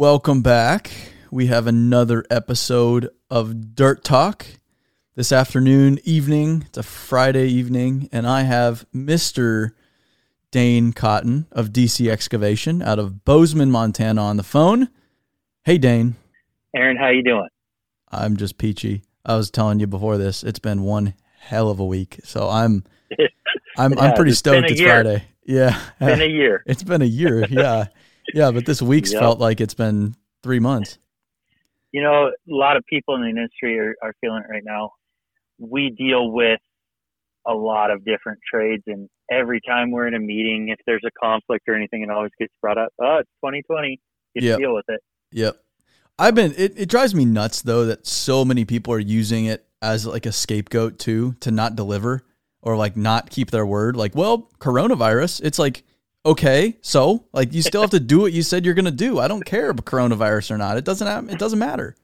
Welcome back. We have another episode of Dirt Talk this afternoon, evening. It's a Friday evening, and I have Mr. Dane Cotton of DC Excavation out of Bozeman, Montana on the phone. Hey, Dane. Aaron, how you doing? I'm just peachy. I was telling you before this, it's been one hell of a week. So I'm I'm I'm pretty stoked it's year. Friday. Yeah. It's been a year. It's been a year. Yeah. yeah, but this week's Yep. felt like it's been 3 months. You know, a lot of people in the industry are, are feeling it right now. We deal with a lot of different trades, and every time we're in a meeting, if there's a conflict or anything, it always gets brought up. Oh, it's 2020. Get Yep. deal with it. Yep. I've been it, it drives me nuts though that so many people are using it as like a scapegoat too to not deliver or like not keep their word. Like, well, coronavirus, it's like okay, so like you still have to do what you said you're going to do. I don't care about coronavirus or not. It doesn't have, it doesn't matter.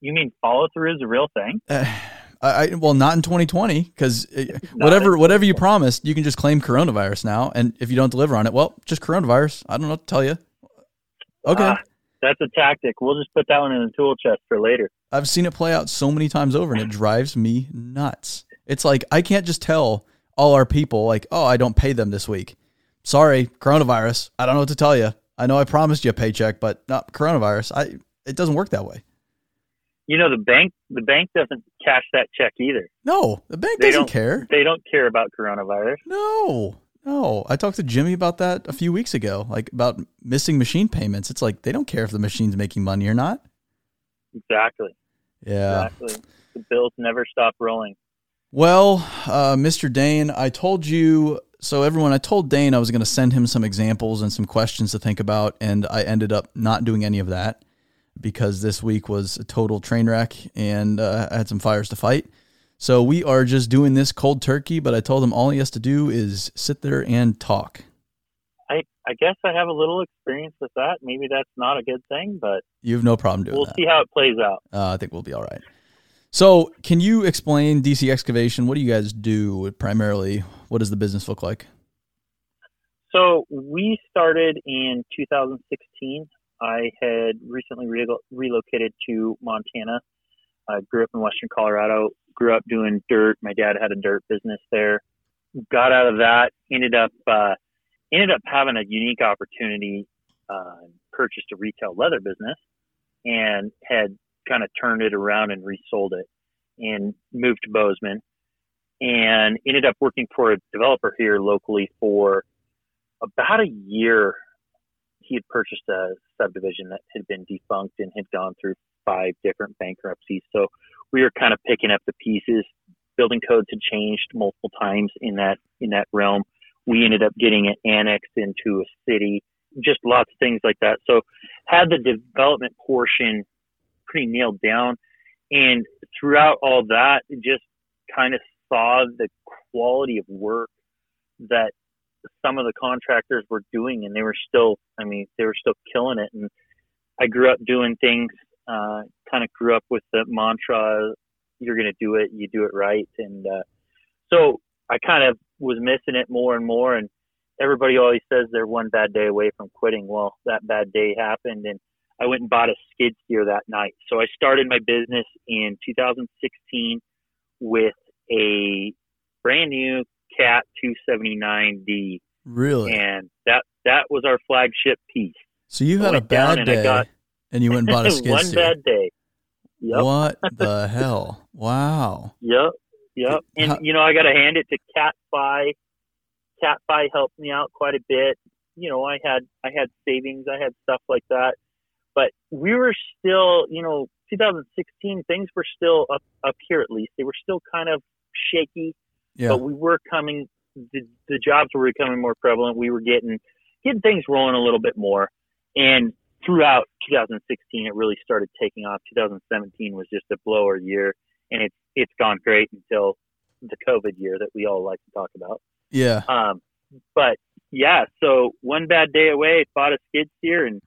You mean follow through is a real thing? Uh, I, I well not in 2020 because whatever whatever you promised, you can just claim coronavirus now, and if you don't deliver on it, well, just coronavirus. I don't know what to tell you. Okay, Ah, that's a tactic. We'll just put that one in the tool chest for later. I've seen it play out so many times over, and it drives me nuts. It's like I can't just tell all our people like, oh, I don't pay them this week. Sorry, coronavirus. I don't know what to tell you. I know I promised you a paycheck, but not coronavirus. I it doesn't work that way. You know, the bank the bank doesn't cash that check either. No, the bank They doesn't care. They don't care about coronavirus. No, no. I talked to Jimmy about that a few weeks ago, like about missing machine payments. It's like they don't care if the machine's making money or not. Exactly. Yeah. Exactly. The bills never stop rolling. Well, uh, Mr. Dane, I told you. So, everyone, I told Dane I was going to send him some examples and some questions to think about, and I ended up not doing any of that because this week was a total train wreck and uh, I had some fires to fight. So, we are just doing this cold turkey, but I told him all he has to do is sit there and talk. I, I guess I have a little experience with that. Maybe that's not a good thing, but You have no problem doing we'll that. see how it plays out. Uh, I think we'll be all right. So, can you explain DC Excavation? What do you guys do primarily? What does the business look like? So we started in 2016. I had recently re- relocated to Montana. I grew up in Western Colorado. Grew up doing dirt. My dad had a dirt business there. Got out of that. Ended up uh, ended up having a unique opportunity. Uh, purchased a retail leather business and had kind of turned it around and resold it and moved to Bozeman and ended up working for a developer here locally for about a year. He had purchased a subdivision that had been defunct and had gone through five different bankruptcies. So we were kind of picking up the pieces. Building codes had changed multiple times in that in that realm. We ended up getting it annexed into a city, just lots of things like that. So had the development portion pretty nailed down. And throughout all that, just kind of saw the quality of work that some of the contractors were doing, and they were still, I mean, they were still killing it. And I grew up doing things, uh, kind of grew up with the mantra, you're going to do it, you do it right. And uh, so I kind of was missing it more and more. And everybody always says they're one bad day away from quitting. Well, that bad day happened, and I went and bought a skid steer that night. So I started my business in 2016 with a brand new Cat 279D, Really? and that that was our flagship piece. So you had a bad and day, got- and you went and bought a skid one steer. One bad day. Yep, What the hell? Wow. yep, yep. And How- you know, I got to hand it to Cat Fi. Cat Fi helped me out quite a bit. You know, I had I had savings, I had stuff like that, but we were still, you know, 2016 things were still up up here at least. They were still kind of shaky. Yeah. but we were coming the, the jobs were becoming more prevalent we were getting getting things rolling a little bit more and throughout 2016 it really started taking off 2017 was just a blower year and it's it's gone great until the covid year that we all like to talk about Yeah. um but yeah so one bad day away bought a skid steer and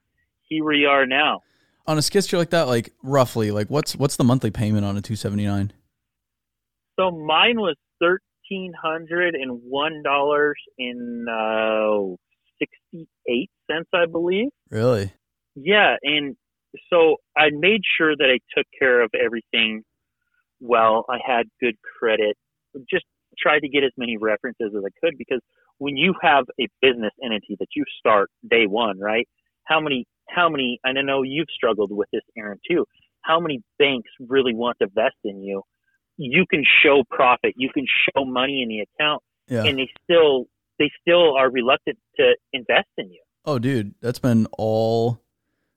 here we are now On a skid like that, like roughly, like what's what's the monthly payment on a 279? so mine was thirteen hundred and one dollars in uh, sixty eight cents, I believe. Really? Yeah, and so I made sure that I took care of everything well. I had good credit. Just tried to get as many references as I could because when you have a business entity that you start day one, right? How many, how many, and I know you've struggled with this, Aaron, too. How many banks really want to invest in you? You can show profit, you can show money in the account, Yeah. and they still, they still are reluctant to invest in you. Oh, dude, that's been all.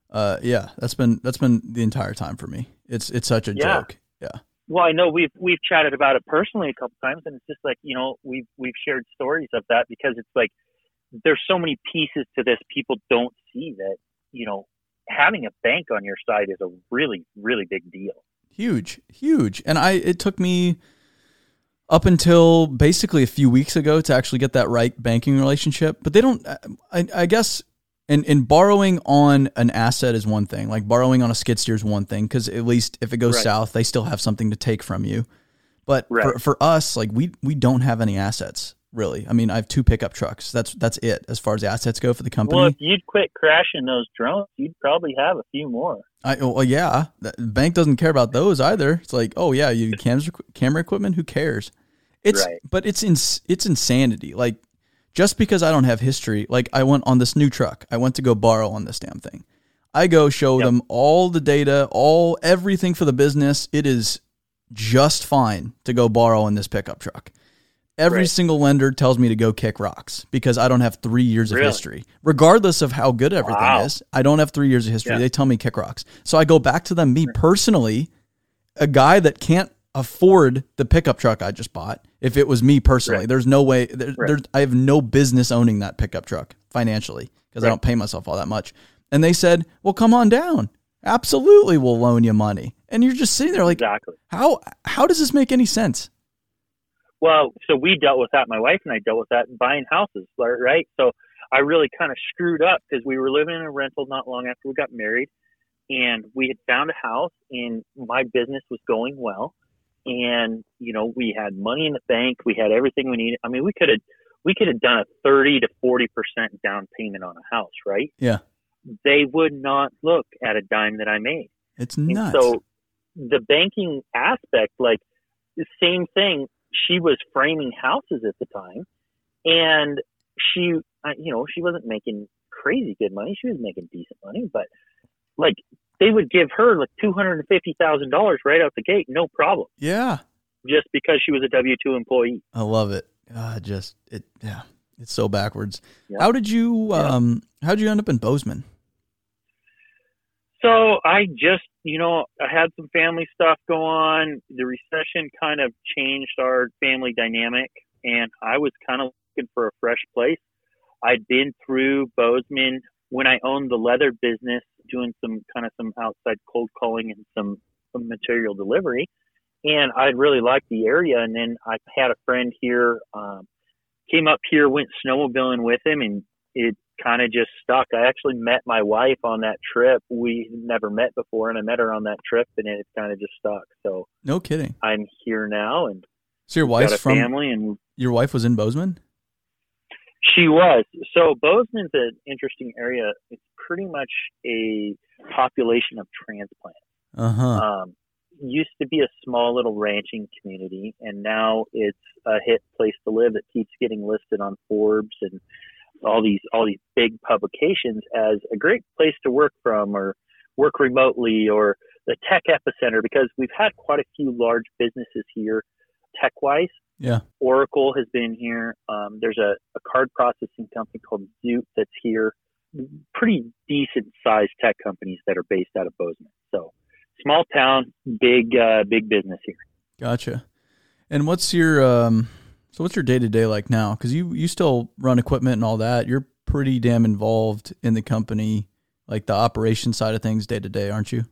Uh, yeah, that's been that's been the entire time for me. It's it's such a Yeah. joke. Yeah. Well, I know we've we've chatted about it personally a couple times, and it's just like you know we've we've shared stories of that because it's like there's so many pieces to this people don't see that you know having a bank on your side is a really really big deal. Huge, huge. And I it took me up until basically a few weeks ago to actually get that right banking relationship. But they don't. I, I guess. And, and borrowing on an asset is one thing. Like borrowing on a skid steer is one thing because at least if it goes Right. south, they still have something to take from you. But for, for us, like we we don't have any assets really. I mean, I have two pickup trucks. That's that's it as far as assets go for the company. Well, if you'd quit crashing those drones, you'd probably have a few more. I oh, well, yeah, the bank doesn't care about those either. It's like, oh yeah, you camera camera equipment. Who cares? It's Right. but it's ins- it's insanity. Like just because I don't have history, like I went on this new truck, I went to go borrow on this damn thing. I go show Yep. them all the data, all everything for the business. It is just fine to go borrow on this pickup truck. Every Right. single lender tells me to go kick rocks because I don't have three years of history. Regardless of how good everything Wow. is, I don't have three years of history. Yeah. They tell me kick rocks. So I go back to them, me personally, a guy that can't afford the pickup truck I just bought. If it was me personally, Right. there's no way. There, Right. there's, I have no business owning that pickup truck financially because I don't pay myself all that much. And they said, "Well, come on down. Absolutely, we'll loan you money." And you're just sitting there like, exactly. how how does this make any sense? Well, so we dealt with that. My wife and I dealt with that buying houses, right? So I really kind of screwed up because we were living in a rental not long after we got married, and we had found a house, and my business was going well, and you know we had money in the bank, we had everything we needed. I mean, we could have we could have done a thirty to forty percent down payment on a house, right? Yeah. They would not look at a dime that I made. It's And nuts. so the banking aspect, like the same thing, she was framing houses at the time, and she, you know, she wasn't making crazy good money. She was making decent money, but like they would give her like two hundred and fifty thousand dollars right out the gate, no problem, yeah, just because she was a W two employee. I love it. Uh, just it. Yeah, it's so backwards. How did you Yeah. um? How did you end up in Bozeman? So I just, you know, I had some family stuff go on. The recession kind of changed our family dynamic, and I was kind of looking for a fresh place. I'd been through Bozeman when I owned the leather business, doing some kind of some outside cold calling and some, some material delivery. And I really liked the area. And then I had a friend here, um, came up here, went snowmobiling with him, and it kind of just stuck. I actually met my wife on that trip. We never met before, and I met her on that trip, and it kind of just stuck. So No kidding. I'm here now, and So your wife's from family, and your wife was in Bozeman. she was. So Bozeman's an interesting area. It's pretty much a population of transplants. Uh huh. Um, used to be a small little ranching community, and now it's a hit place to live that keeps getting listed on Forbes and all these all these big publications as a great place to work from or work remotely or the tech epicenter because we've had quite a few large businesses here tech wise. Yeah. Oracle has been here. Um, there's a, a card processing company called Zoot that's here. Pretty decent sized tech companies that are based out of Bozeman. So small town, big uh, big business here. Gotcha. And what's your um? So what's your day to day like now? Because you you still run equipment and all that. You're pretty damn involved in the company, like the operation side of things, day to day, aren't you?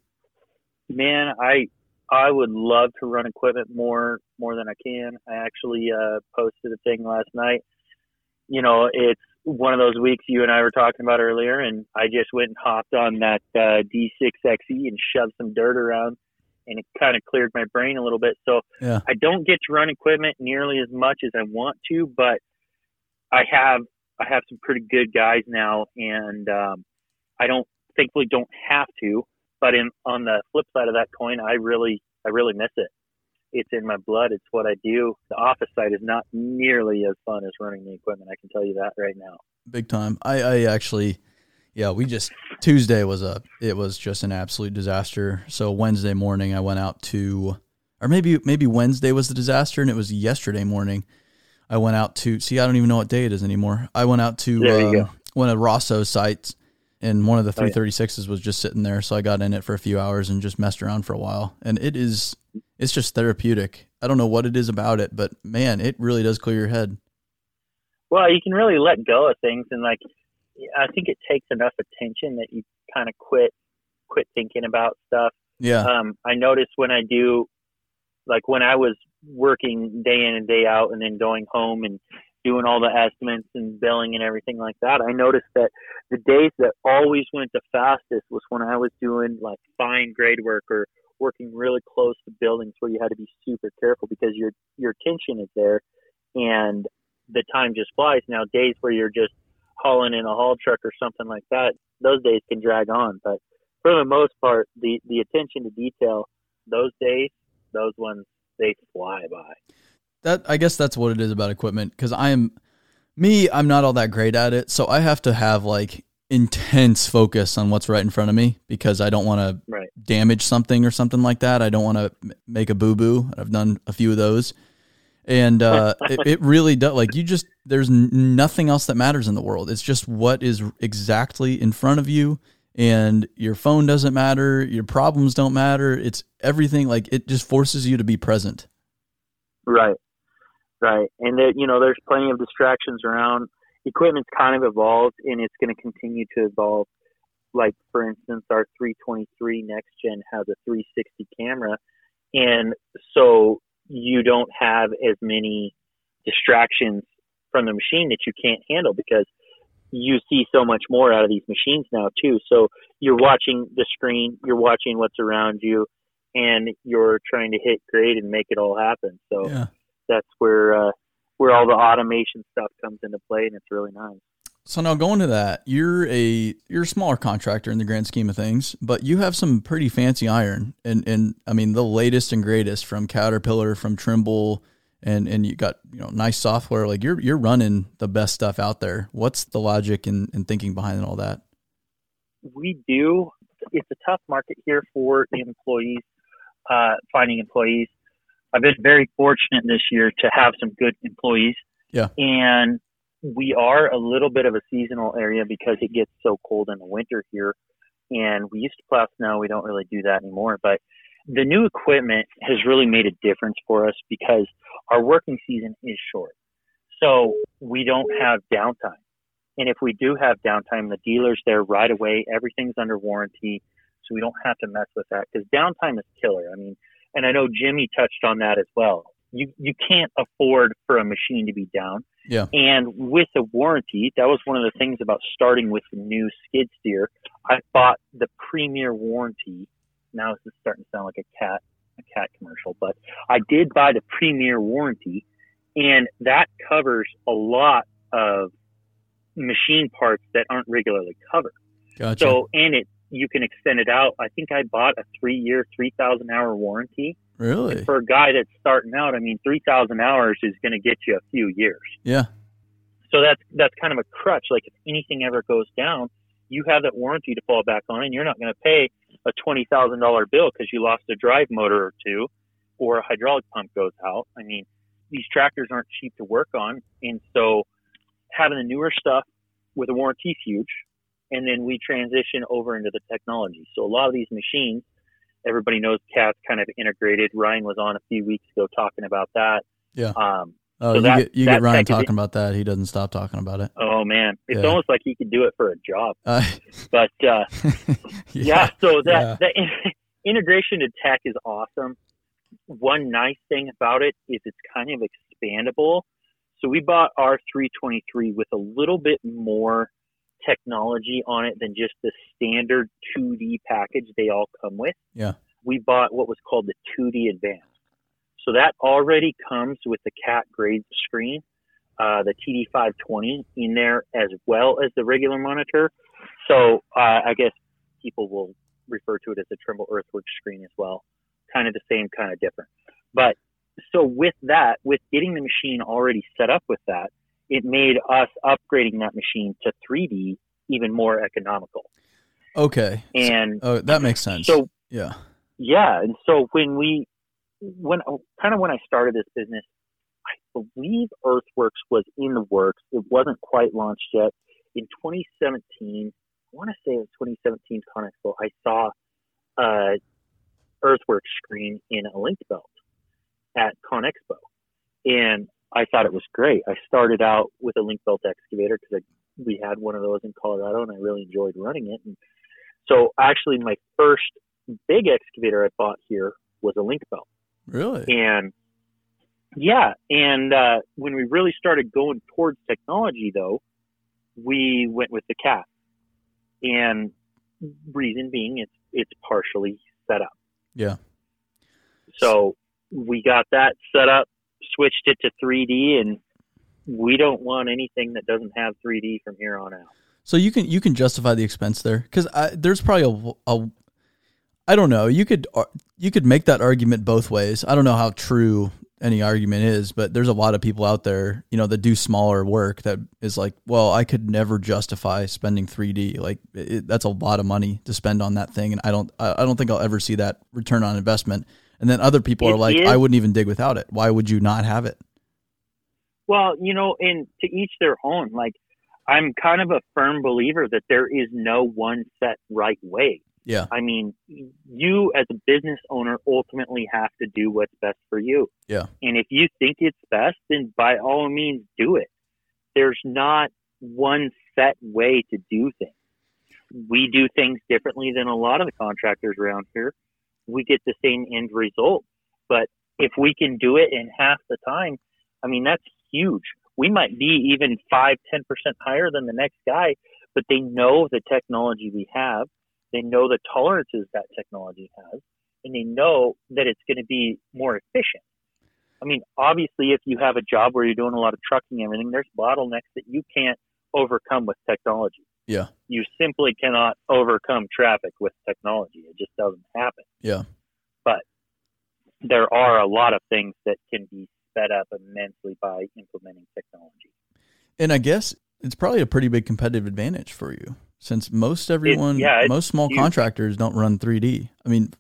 Man, I I would love to run equipment more more than I can. I actually uh, posted a thing last night. You know, it's one of those weeks you and I were talking about earlier, and I just went and hopped on that uh, D6XE and shoved some dirt around, and it kind of cleared my brain a little bit. So Yeah. I don't get to run equipment nearly as much as I want to, but I have I have some pretty good guys now, and um, I don't thankfully don't have to. But in on the flip side of that coin, I really I really miss it. It's in my blood. It's what I do. The office side is not nearly as fun as running the equipment. I can tell you that right now. Big time. I, I actually, yeah, we just Tuesday was a it was just an absolute disaster. So Wednesday morning I went out to, or maybe maybe Wednesday was the disaster, and it was yesterday morning. I went out to see. I don't even know what day it is anymore. I went out to go. Um, one of Rosso's sites, and one of the Oh, yeah. 336s was just sitting there. So I got in it for a few hours and just messed around for a while. And it is, it's just therapeutic. I don't know what it is about it, but man, it really does clear your head. Well, you can really let go of things, and like I think it takes enough attention that you kind of quit quit thinking about stuff. Yeah. Um, I noticed when I do, like when I was working day in and day out, and then going home and doing all the estimates and billing and everything like that, I noticed that the days that always went the fastest was when I was doing like fine grade work or working really close to buildings where you had to be super careful because your your attention is there and the time just flies. Now days where you're just hauling in a haul truck or something like that, those days can drag on. But for the most part, the the attention to detail, those days, those ones, they fly by. that I guess that's what it is about equipment because I am me I'm not all that great at it so I have to have like intense focus on what's right in front of me because I don't want to damage something or something like that I don't want to make a boo boo I've done a few of those and uh, it, it really does like you just there's nothing else that matters in the world it's just what is exactly in front of you and your phone doesn't matter your problems don't matter it's everything like it just forces you to be present Right. Right. And that you know, there's plenty of distractions around. Equipment's kind of evolved and it's gonna continue to evolve. Like for instance, our three twenty three next gen has a three sixty camera and so you don't have as many distractions from the machine that you can't handle because you see so much more out of these machines now too. So you're watching the screen, you're watching what's around you, and you're trying to hit grade and make it all happen. So yeah that's where uh, where all the automation stuff comes into play, and it's really nice. So now going to that, you're a you're a smaller contractor in the grand scheme of things, but you have some pretty fancy iron, and and I mean the latest and greatest from Caterpillar, from Trimble, and and you got you know nice software. Like you're you're running the best stuff out there. What's the logic and, and thinking behind all that? We do. It's a tough market here for the employees, uh, finding employees. I've been very fortunate this year to have some good employees. Yeah. And we are a little bit of a seasonal area because it gets so cold in the winter here. And we used to plow snow. We don't really do that anymore. But the new equipment has really made a difference for us because our working season is short. So we don't have downtime. And if we do have downtime, the dealer's there right away. Everything's under warranty. So we don't have to mess with that because downtime is killer. I mean, and I know Jimmy touched on that as well. You, you can't afford for a machine to be down. Yeah. And with the warranty, that was one of the things about starting with the new skid steer. I bought the premier warranty. Now this is starting to sound like a cat, a cat commercial, but I did buy the premier warranty and that covers a lot of machine parts that aren't regularly covered. Gotcha. So, and it, you can extend it out. I think I bought a three year, 3,000 hour warranty. Really? For a guy that's starting out, I mean, 3,000 hours is going to get you a few years. Yeah. So that's, that's kind of a crutch. Like if anything ever goes down, you have that warranty to fall back on and you're not going to pay a $20,000 bill because you lost a drive motor or two or a hydraulic pump goes out. I mean, these tractors aren't cheap to work on. And so having the newer stuff with a warranty is huge. And then we transition over into the technology. So a lot of these machines, everybody knows CAT's kind of integrated. Ryan was on a few weeks ago talking about that. Yeah. Um, Oh, so you that- get you get Ryan talking about that. He doesn't stop talking about it. oh man, it's Yeah. almost like he could do it for a job. Uh, But uh, yeah. so that yeah. that integration to tech is awesome. One nice thing about it is it's kind of expandable. So we bought our 323 with a little bit more technology on it than just the standard 2D package they all come with. Yeah. We bought what was called the 2D Advanced. So that already comes with the CAT grade screen, uh, the TD520 in there as well as the regular monitor. So uh, I guess people will refer to it as the Trimble Earthworks screen as well. Kind of the same, kind of different. But so with that, with getting the machine already set up with that, it made us upgrading that machine to 3D even more economical. Okay. And oh, that makes sense. So yeah, yeah. And so when we, when oh, kind of when I started this business, I believe Earthworks was in the works. It wasn't quite launched yet. In 2017, I want to say it was 2017 ConExpo, I saw a Earthworks screen in a link belt at ConExpo. And I thought it was great. I started out with a link belt excavator because we had one of those in Colorado and I really enjoyed running it. And so actually my first big excavator I bought here was a link belt. Really? And yeah, and uh, when we really started going towards technology, though, we went with the cat, and reason being, it's it's partially set up. Yeah. So we got that set up, switched it to 3D, and we don't want anything that doesn't have 3D from here on out. So you can you can justify the expense there because there's probably a, a I don't know you could uh, you could make that argument both ways. I don't know how true any argument is, but there's a lot of people out there, you know, that do smaller work that is like, well, I could never justify spending 3D. Like it, that's a lot of money to spend on that thing, and I don't, I don't think I'll ever see that return on investment. And then other people It are like, is- I wouldn't even dig without it. Why would you not have it? Well, you know, and to each their own. Like, I'm kind of a firm believer that there is no one set right way. Yeah, I mean, you as a business owner ultimately have to do what's best for you. Yeah. And if you think it's best, then by all means do it. There's not one set way to do things. We do things differently than a lot of the contractors around here. We get the same end result. But if we can do it in half the time, I mean, that's huge. We might be even five, ten percent higher than the next guy, but they know the technology we have. They know the tolerances that technology has, and they know that it's going to be more efficient. I mean, obviously, if you have a job where you're doing a lot of trucking and everything, there's bottlenecks that you can't overcome with technology. Yeah, You simply cannot overcome traffic with technology. It just doesn't happen. yeah. But there are a lot of things that can be sped up immensely by implementing technology. And I guess it's probably a pretty big competitive advantage for you since most everyone, yeah, most small huge. contractors don't run 3D. I mean,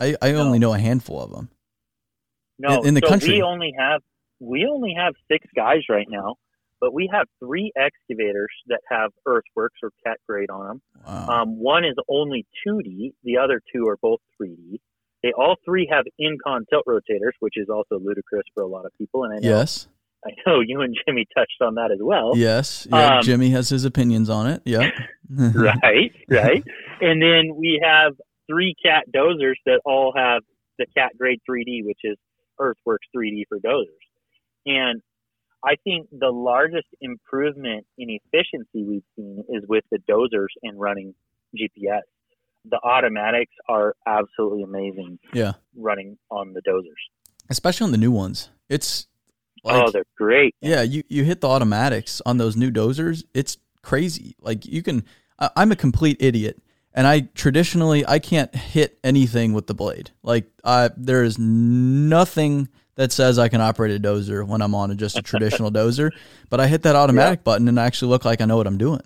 I, I only know a handful of them. No, In- in the so country. we only have we only have six guys right now, but we have three excavators that have earthworks or cat grade on them. Wow. Um, one is only 2D. The other two are both 3D. They all three have Engcon tilt rotators, which is also ludicrous for a lot of people. And I know, yes, I know you and Jimmy touched on that as well. yes, yeah. um, Jimmy has his opinions on it. Yeah, right, right. And then we have three cat dozers that all have the cat grade 3D, which is Earthworks 3D for dozers. And I think the largest improvement in efficiency we've seen is with the dozers and running GPS. The automatics are absolutely amazing yeah. running on the dozers. Especially on the new ones, it's like oh, they're great. Yeah, you you hit the automatics on those new dozers. It's crazy. Like you can. I, I'm a complete idiot, and I traditionally I can't hit anything with the blade. Like I there is nothing that says I can operate a dozer when I'm on a, just a traditional dozer. But I hit that automatic button and I actually look like I know what I'm doing.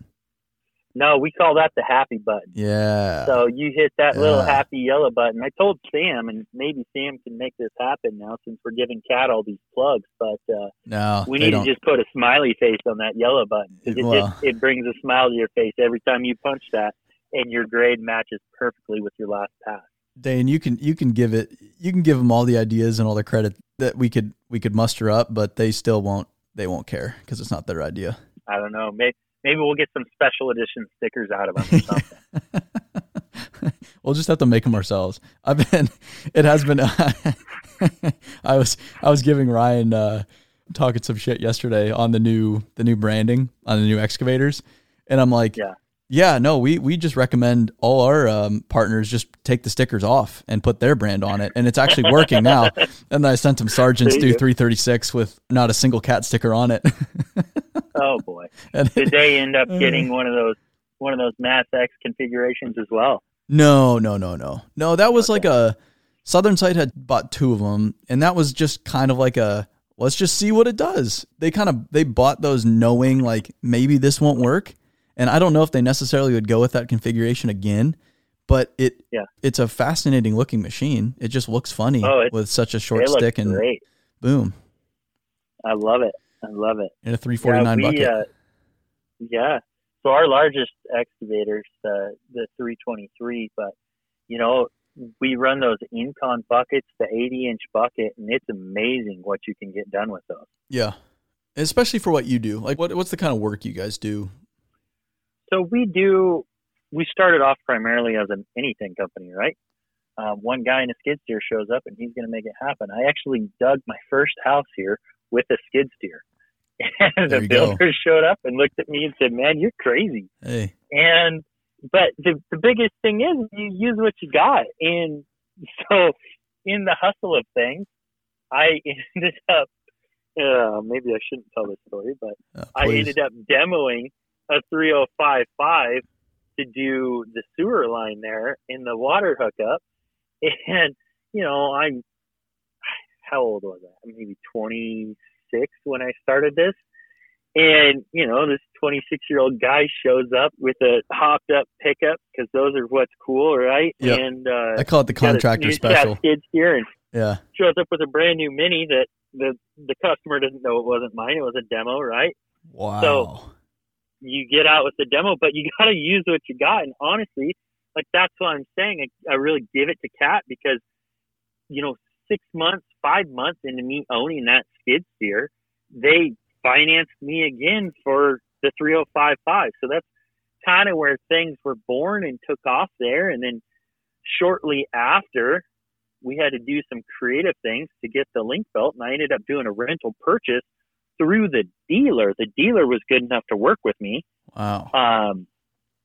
No, we call that the happy button. Yeah. So you hit that little happy yellow button. I told Sam, and maybe Sam can make this happen now since we're giving Cat all these plugs. But uh, no, we need to don't. just put a smiley face on that yellow button because it Well. just it brings a smile to your face every time you punch that, and your grade matches perfectly with your last pass. Dane, you can you can give it you can give them all the ideas and all the credit that we could we could muster up, but they still won't they won't care because it's not their idea. I don't know. Maybe maybe we'll get some special edition stickers out of them or something. we'll just have to make them ourselves. I've been, it has been. I was, I was giving Ryan uh, talking some shit yesterday on the new, the new branding on the new excavators, and I'm like, Yeah. Yeah, no, we we just recommend all our um, partners just take the stickers off and put their brand on it, and it's actually working now. And I sent him Sergeants do 336 with not a single cat sticker on it. oh boy, and did they end up getting one of those one of those Mass X configurations as well? No, no, no, no, no. That was like a Southern Sight had bought two of them, and that was just kind of like a let's just see what it does. They kind of they bought those knowing like maybe this won't work, and I don't know if they necessarily would go with that configuration again. But it Yeah. it's a fascinating looking machine. It just looks funny Oh, it- with such a short stick and great. boom I love it. I love it. in a three forty nine yeah, we, bucket. Uh, yeah. So our largest excavators, uh, the 323, but you know, we run those Engcon buckets, the 80 inch bucket, and it's amazing what you can get done with those. yeah, especially for what you do. Like what what's the kind of work you guys do? So we do. We started off primarily as an anything company, right? Um, one guy in a skid steer shows up and he's going to make it happen. I actually dug my first house here with a skid steer. And There the you go. builder showed up and looked at me and said, "Man, you're crazy." Hey, And but the the biggest thing is you use what you got. And so in the hustle of things, I ended up. Uh, maybe I shouldn't tell this story, but uh, I ended up demoing a 3055 to do the sewer line there in the water hookup. And, you know, I'm, how old was I? Maybe 26 when I started this. And, you know, this 26 year old guy shows up with a hopped up pickup because those are what's cool, right? Yep. And, uh, I call it the contractor special. skid here and Yeah, shows up with a brand new mini that the, the customer doesn't know it wasn't mine. It was a demo, right? wow. You get out with the demo, but you got to use what you got. And honestly, like that's what I'm saying. I, I really give it to Cat because, you know, six months, five months into me owning that skid steer, they financed me again for the 3055. So that's kind of where things were born and took off there. And then shortly after, we had to do some creative things to get the link belt, and I ended up doing a rental purchase through the dealer. The dealer was good enough to work with me Wow. um,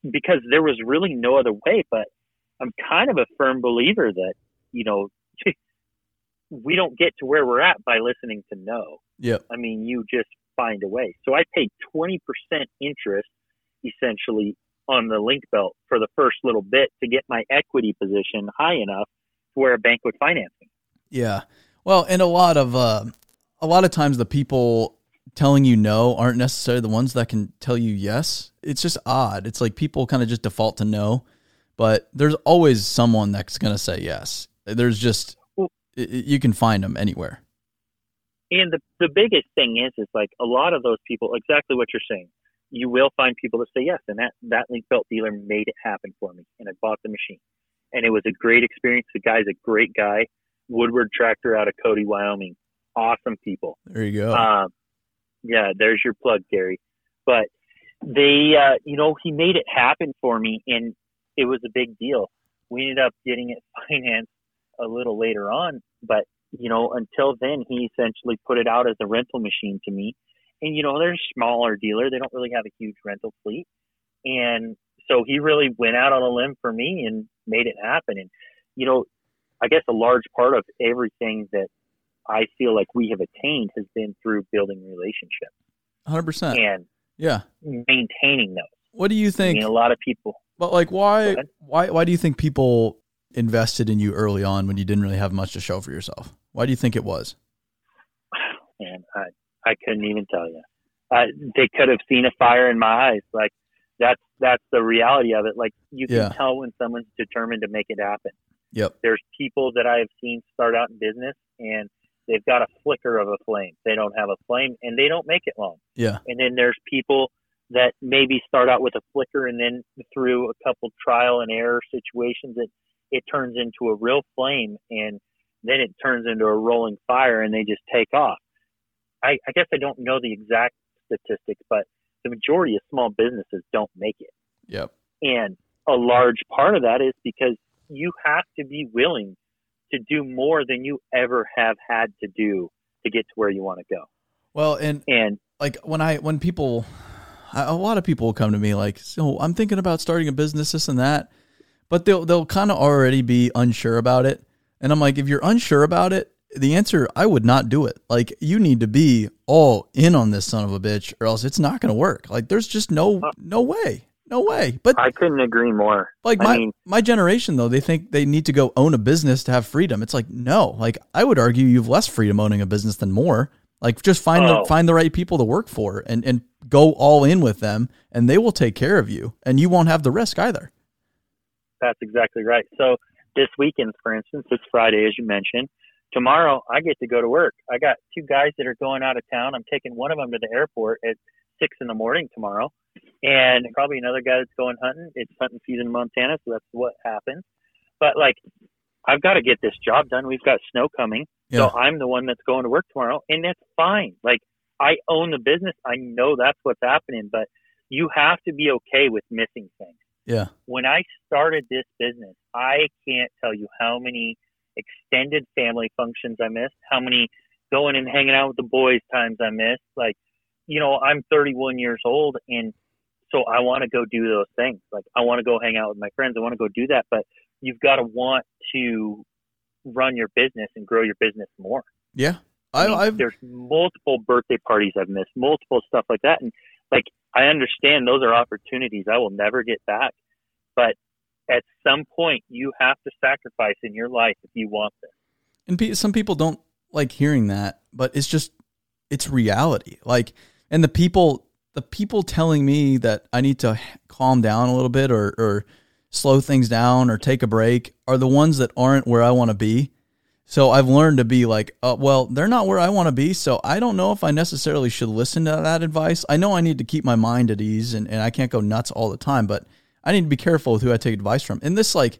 because there was really no other way. But I'm kind of a firm believer that you know we don't get to where we're at by listening to no. Yep. I mean, you just find a way. So I paid 20% interest essentially on the link belt for the first little bit to get my equity position high enough to where a bank would finance me. Yeah. Well, and a lot of uh, a lot of times the people telling you no aren't necessarily the ones that can tell you yes. It's just odd. It's like people kind of just default to no, but there's always someone that's going to say yes. There's just Well- i- i- you can find them anywhere. And the the biggest thing is is like a lot of those people exactly what you're saying. You will find people that say yes, and that that link belt dealer made it happen for me, and I bought the machine, and it was a great experience. The guy's a great guy, Woodward Tractor out of Cody, Wyoming, awesome people. There you go. Um, yeah, there's your plug, Gary. But they, uh, you know, he made it happen for me, and it was a big deal. We ended up getting it financed a little later on, but you know, until then, he essentially put it out as a rental machine to me. And you know, they're a smaller dealer; they don't really have a huge rental fleet, and so he really went out on a limb for me and made it happen. And you know, I guess a large part of everything that I feel like we have attained has been through building relationships 100%. and Yeah. maintaining those. What do you I think? mean, a lot of people. But like, why, why, why do you think people invested in you early on when you didn't really have much to show for yourself? Why do you think it was? And I, I couldn't even tell you. Uh, they could have seen a fire in my eyes. Like that's that's the reality of it. Like you can Yeah. tell when someone's determined to make it happen. Yep. There's people that I have seen start out in business and they've got a flicker of a flame. They don't have a flame and they don't make it long. Yeah. And then there's people that maybe start out with a flicker and then through a couple trial and error situations it it turns into a real flame and then it turns into a rolling fire and they just take off. I, I guess I don't know the exact statistics, but the majority of small businesses don't make it. Yep. And a large part of that is because you have to be willing to do more than you ever have had to do to get to where you want to go. Well, and And like when I when people, a lot of people will come to me like, so I'm thinking about starting a business, this and that, but they'll they'll kind of already be unsure about it, and I'm like, if you're unsure about it, the answer I would not do it. Like you need to be all in on this son of a bitch, or else it's not going to work. Like there's just no no way. No way. But I couldn't agree more. Like I my mean- my generation though, they think they need to go own a business to have freedom. It's like no. Like I would argue you've less freedom owning a business than more. Like just find the Oh. find the right people to work for and and go all in with them and they will take care of you and you won't have the risk either. That's exactly right. So this weekend, for instance, it's Friday, as you mentioned. Tomorrow, I get to go to work. I got two guys that are going out of town. I'm taking one of them to the airport at six in the morning tomorrow, and probably another guy that's going hunting. It's hunting season in Montana, so that's what happens. But like, I've got to get this job done. We've got snow coming, Yeah. so I'm the one that's going to work tomorrow, and that's fine. Like, I own the business. I know that's what's happening, but you have to be okay with missing things Yeah. when I started this business, I can't tell you how many extended family functions I missed, how many going and hanging out with the boys times I missed. Like, you know, I'm 31 years old and so I want to go do those things. Like, I want to go hang out with my friends. I want to go do that, but you've got to want to run your business and grow your business more. Yeah. I I mean, I've there's multiple birthday parties I've missed, multiple stuff like that, and like I understand those are opportunities I will never get back, but at some point you have to sacrifice in your life if you want this. and pe- some people don't like hearing that, but it's just it's reality. Like and the people the people telling me that I need to calm down a little bit or or slow things down or take a break are the ones that aren't where I want to be. So I've learned to be like, uh, well, they're not where I want to be. So I don't know if I necessarily should listen to that advice. I know I need to keep my mind at ease and, and I can't go nuts all the time, but I need to be careful with who I take advice from. And this, like,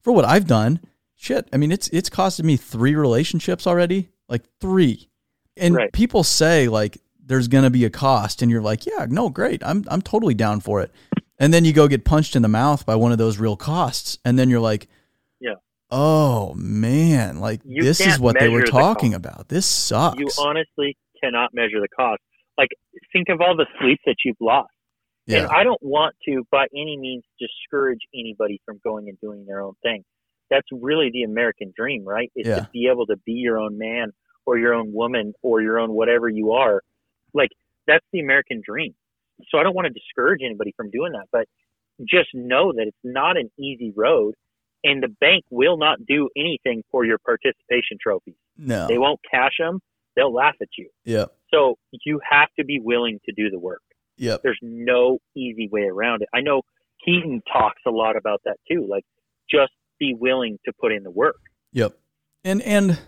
for what I've done, shit, I mean, it's it's costed me three relationships already, like three. And Right. people say like there's gonna be a cost, and you're like, yeah, no, great, I'm I'm totally down for it. And then you go get punched in the mouth by one of those real costs, and then you're like, Yeah. oh man, like You this is what they were measure the talking about. This sucks. You honestly cannot measure the cost. Like think of all the sleep that you've lost. yeah, And I don't want to, by any means, discourage anybody from going and doing their own thing. That's really the American dream, right? Is Yeah. to be able to be your own man or your own woman or your own whatever you are. Like, that's the American dream. So I don't want to discourage anybody from doing that, but just know that it's not an easy road and the bank will not do anything for your participation trophies. no, They won't cash them. They'll laugh at you. yep, So you have to be willing to do the work yep, there's no easy way around it. I know Keaton talks a lot about that too. Like, just be willing to put in the work. Yep. And and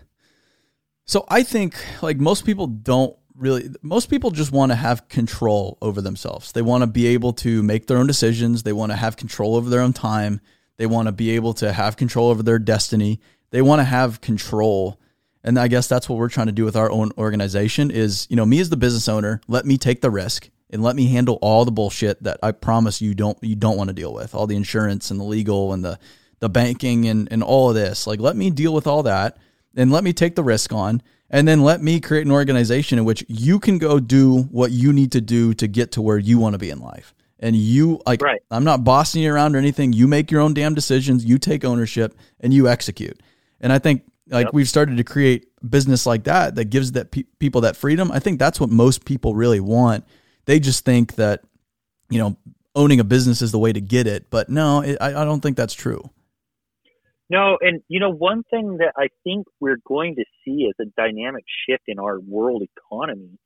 so I think like most people don't really most people just want to have control over themselves. They want to be able to make their own decisions, they want to have control over their own time, they want to be able to have control over their destiny. They want to have control. And I guess that's what we're trying to do with our own organization is, you know, me as the business owner, let me take the risk and let me handle all the bullshit that I promise you don't you don't want to deal with. All the insurance and the legal and the the banking and, and all of this. Like let me deal with all that and let me take the risk on and then let me create an organization in which you can go do what you need to do to get to where you want to be in life. And you like Right. I'm not bossing you around or anything. You make your own damn decisions, you take ownership and you execute. And I think like Yep. we've started to create business like that that gives that pe- people that freedom. I think that's what most people really want. They just think that you know owning a business is the way to get it, but no, it, I, I don't think that's true. No, and you know, one thing that I think we're going to see as a dynamic shift in our world economy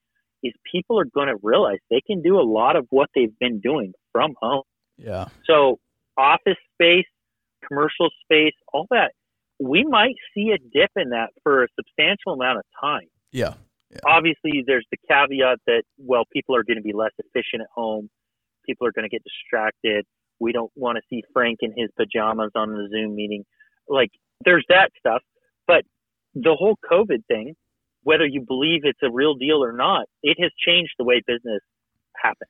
is people are going to realize they can do a lot of what they've been doing from home. Yeah, So, office space, commercial space, all that, we might see a dip in that for a substantial amount of time. yeah, obviously there's the caveat that well people are going to be less efficient at home. People are going to get distracted. We don't want to see frank in his pajamas on the zoom meeting like there's that stuff but the whole covid thing whether you believe it's a real deal or not it has changed the way business happens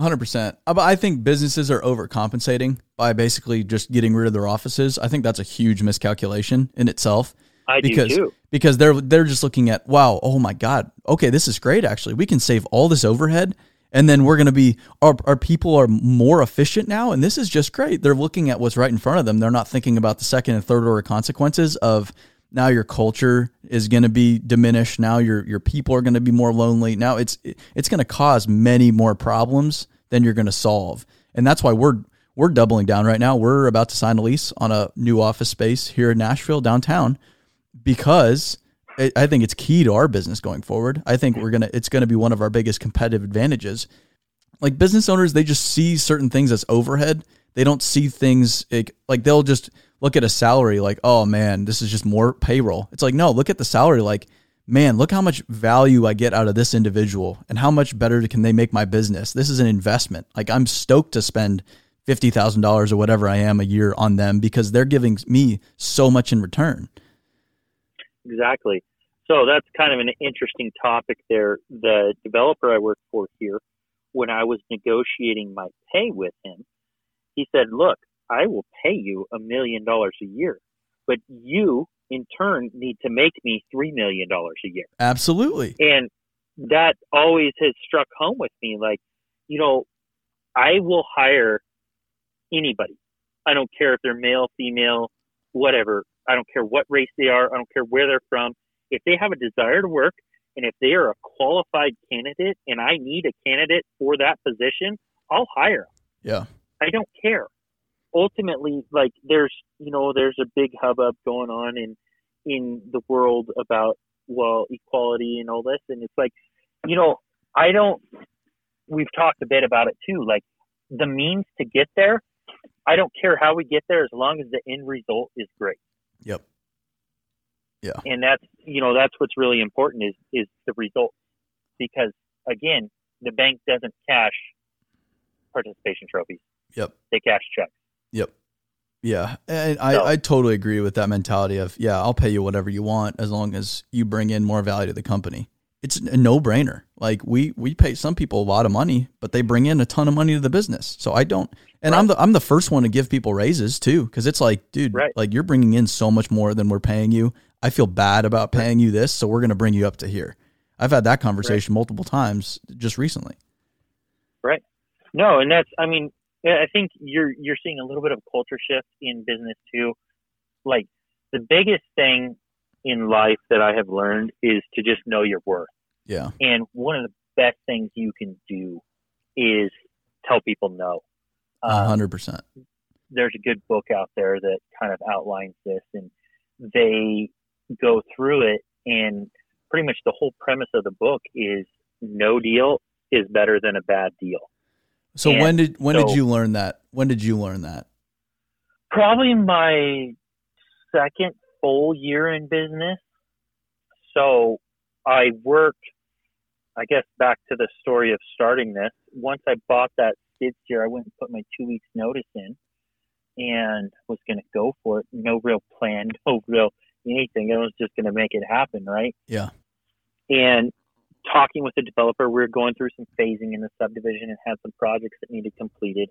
hundred percent. Uh, I think businesses are overcompensating by basically just getting rid of their offices. I think that's a huge miscalculation in itself. i because do too because they're they're just looking at wow oh my god okay this is great actually we can save all this overhead and then we're going to be our, our people are more efficient now and this is just great. They're looking at what's right in front of them. They're not thinking about the second and third order consequences of now your culture is going to be diminished. Now your your people are going to be more lonely. Now it's it's going to cause many more problems than you're going to solve. And that's why we're we're doubling down right now. We're about to sign a lease on a new office space here in Nashville downtown because I think it's key to our business going forward. I think we're gonna it's gonna be one of our biggest competitive advantages. Like business owners, they just see certain things as overhead. They don't see things like, like they'll just look at a salary like, oh man, this is just more payroll. It's like no, look at the salary like, man, look how much value I get out of this individual and how much better can they make my business. This is an investment. Like I'm stoked to spend fifty thousand dollars or whatever I am a year on them because they're giving me so much in return. Exactly. So that's kind of an interesting topic there. The developer I work for here, when I was negotiating my pay with him, he said, Look, I will pay you a million dollars a year, but you in turn need to make me $3 million a year. Absolutely. And that always has struck home with me. Like, you know, I will hire anybody. I don't care if they're male, female, whatever. I don't care what race they are. I don't care where they're from. If they have a desire to work and if they are a qualified candidate and I need a candidate for that position, I'll hire them. Yeah. I don't care. Ultimately, like there's, you know, there's a big hubbub going on in, in the world about, well, equality and all this. And it's like, you know, I don't, we've talked a bit about it too. Like the means to get there, I don't care how we get there as long as the end result is great. Yep. Yeah. And that's you know that's what's really important is is the result because again the bank doesn't cash participation trophies. Yep. They cash checks. Yep. Yeah, and I, so, I totally agree with that mentality of yeah, I'll pay you whatever you want as long as you bring in more value to the company. It's a no brainer. Like we we pay some people a lot of money, but they bring in a ton of money to the business. So I don't, and right. I'm the I'm the first one to give people raises too, because it's like, dude, right. like you're bringing in so much more than we're paying you. I feel bad about paying you this, so we're going to bring you up to here. I've had that conversation right. multiple times just recently. Right. No, and that's I mean, I think you're you're seeing a little bit of culture shift in business too. Like the biggest thing in life that I have learned is to just know your worth. Yeah. And one of the best things you can do is tell people no. Uh, a hundred percent. There's a good book out there that kind of outlines this and they go through it and pretty much the whole premise of the book is no deal is better than a bad deal. So and when did when so, did you learn that? When did you learn that? Probably my second full year in business. So I worked I guess back to the story of starting this. Once I bought that skid steer, I went and put my two weeks notice in and was going to go for it. No real plan, no real anything. I was just going to make it happen, right? Yeah. And talking with the developer, we were going through some phasing in the subdivision and had some projects that needed completed.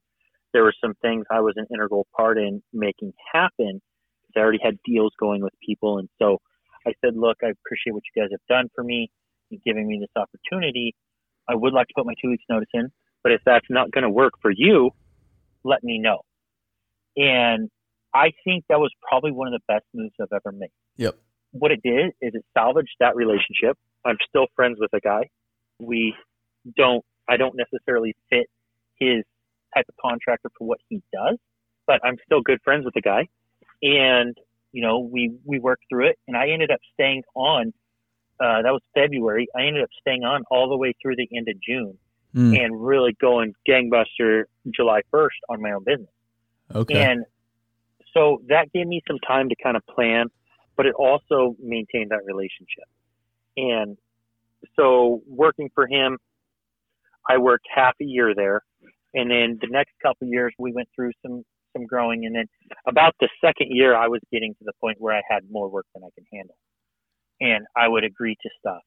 There were some things I was an integral part in making happen because I already had deals going with people. And so I said, look, I appreciate what you guys have done for me and giving me this opportunity. I would like to put my two weeks notice in, but if that's not going to work for you, let me know. And I think that was probably one of the best moves I've ever made. Yep. What it did is it salvaged that relationship. I'm still friends with the guy. We don't, I don't necessarily fit his type of contractor for what he does, but I'm still good friends with the guy. And, you know, we, we worked through it and I ended up staying on. Uh, that was February. I ended up staying on all the way through the end of June mm. and really going gangbuster July 1st on my own business. Okay. And so that gave me some time to kind of plan, but it also maintained that relationship. And so working for him, I worked half a year there. And then the next couple years we went through some some growing and then about the second year I was getting to the point where I had more work than I could handle. And I would agree to stuff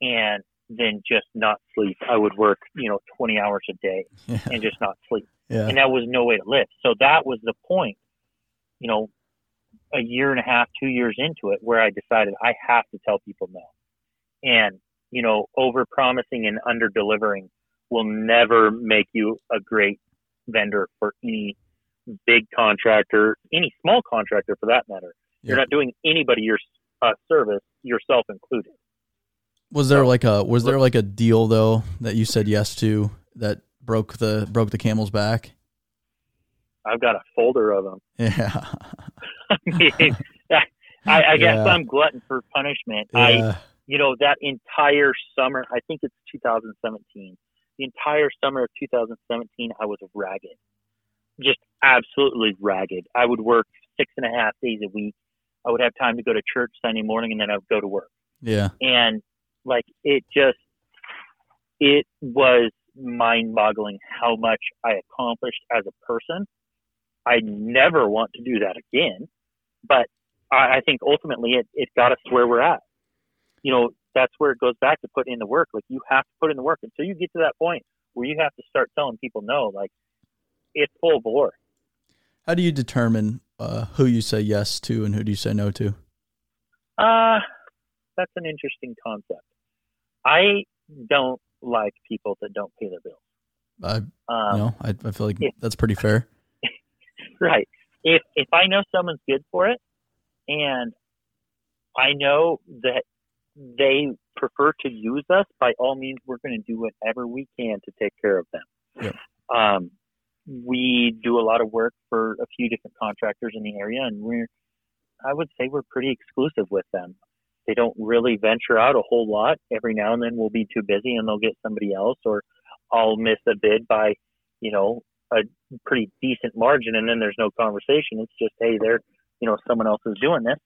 and then just not sleep. I would work, you know, 20 hours a day yeah. and just not sleep. Yeah. And that was no way to live. So that was the point you know, a year and a half, two years into it, where I decided I have to tell people no. And, you know, over promising and under delivering will never make you a great vendor for any big contractor, any small contractor for that matter. You're not doing anybody your uh, service, yourself included. Was there like a was there like a deal though that you said yes to that broke the broke the camel's back? I've got a folder of them. Yeah. I mean, I, I guess Yeah. I'm glutton for punishment. I, you know, that entire summer, I think it's 2017. The entire summer of 2017, I was ragged, just absolutely ragged. I would work six and a half days a week. I would have time to go to church Sunday morning, and then I would go to work. Yeah. And like, it just, it was mind-boggling how much I accomplished as a person. I never want to do that again, but I, I think ultimately it, it got us where we're at. You know, that's where it goes back to putting in the work. Like you have to put in the work until you get to that point where you have to start telling people no. Like it's full bore. How do you determine uh, who you say yes to and who do you say no to? Uh, that's an interesting concept. I don't like people that don't pay their bills. I Um, no, I, I feel like yeah. that's pretty fair. Right. If if I know someone's good for it, and I know that they prefer to use us, by all means, we're going to do whatever we can to take care of them. Yep. Um, we do a lot of work for a few different contractors in the area, and we're, I would say, we're pretty exclusive with them. They don't really venture out a whole lot. Every now and then, we'll be too busy, and they'll get somebody else, or I'll miss a bid by, you know, a pretty decent margin and then there's no conversation. It's just, hey, they're, you know, someone else is doing this.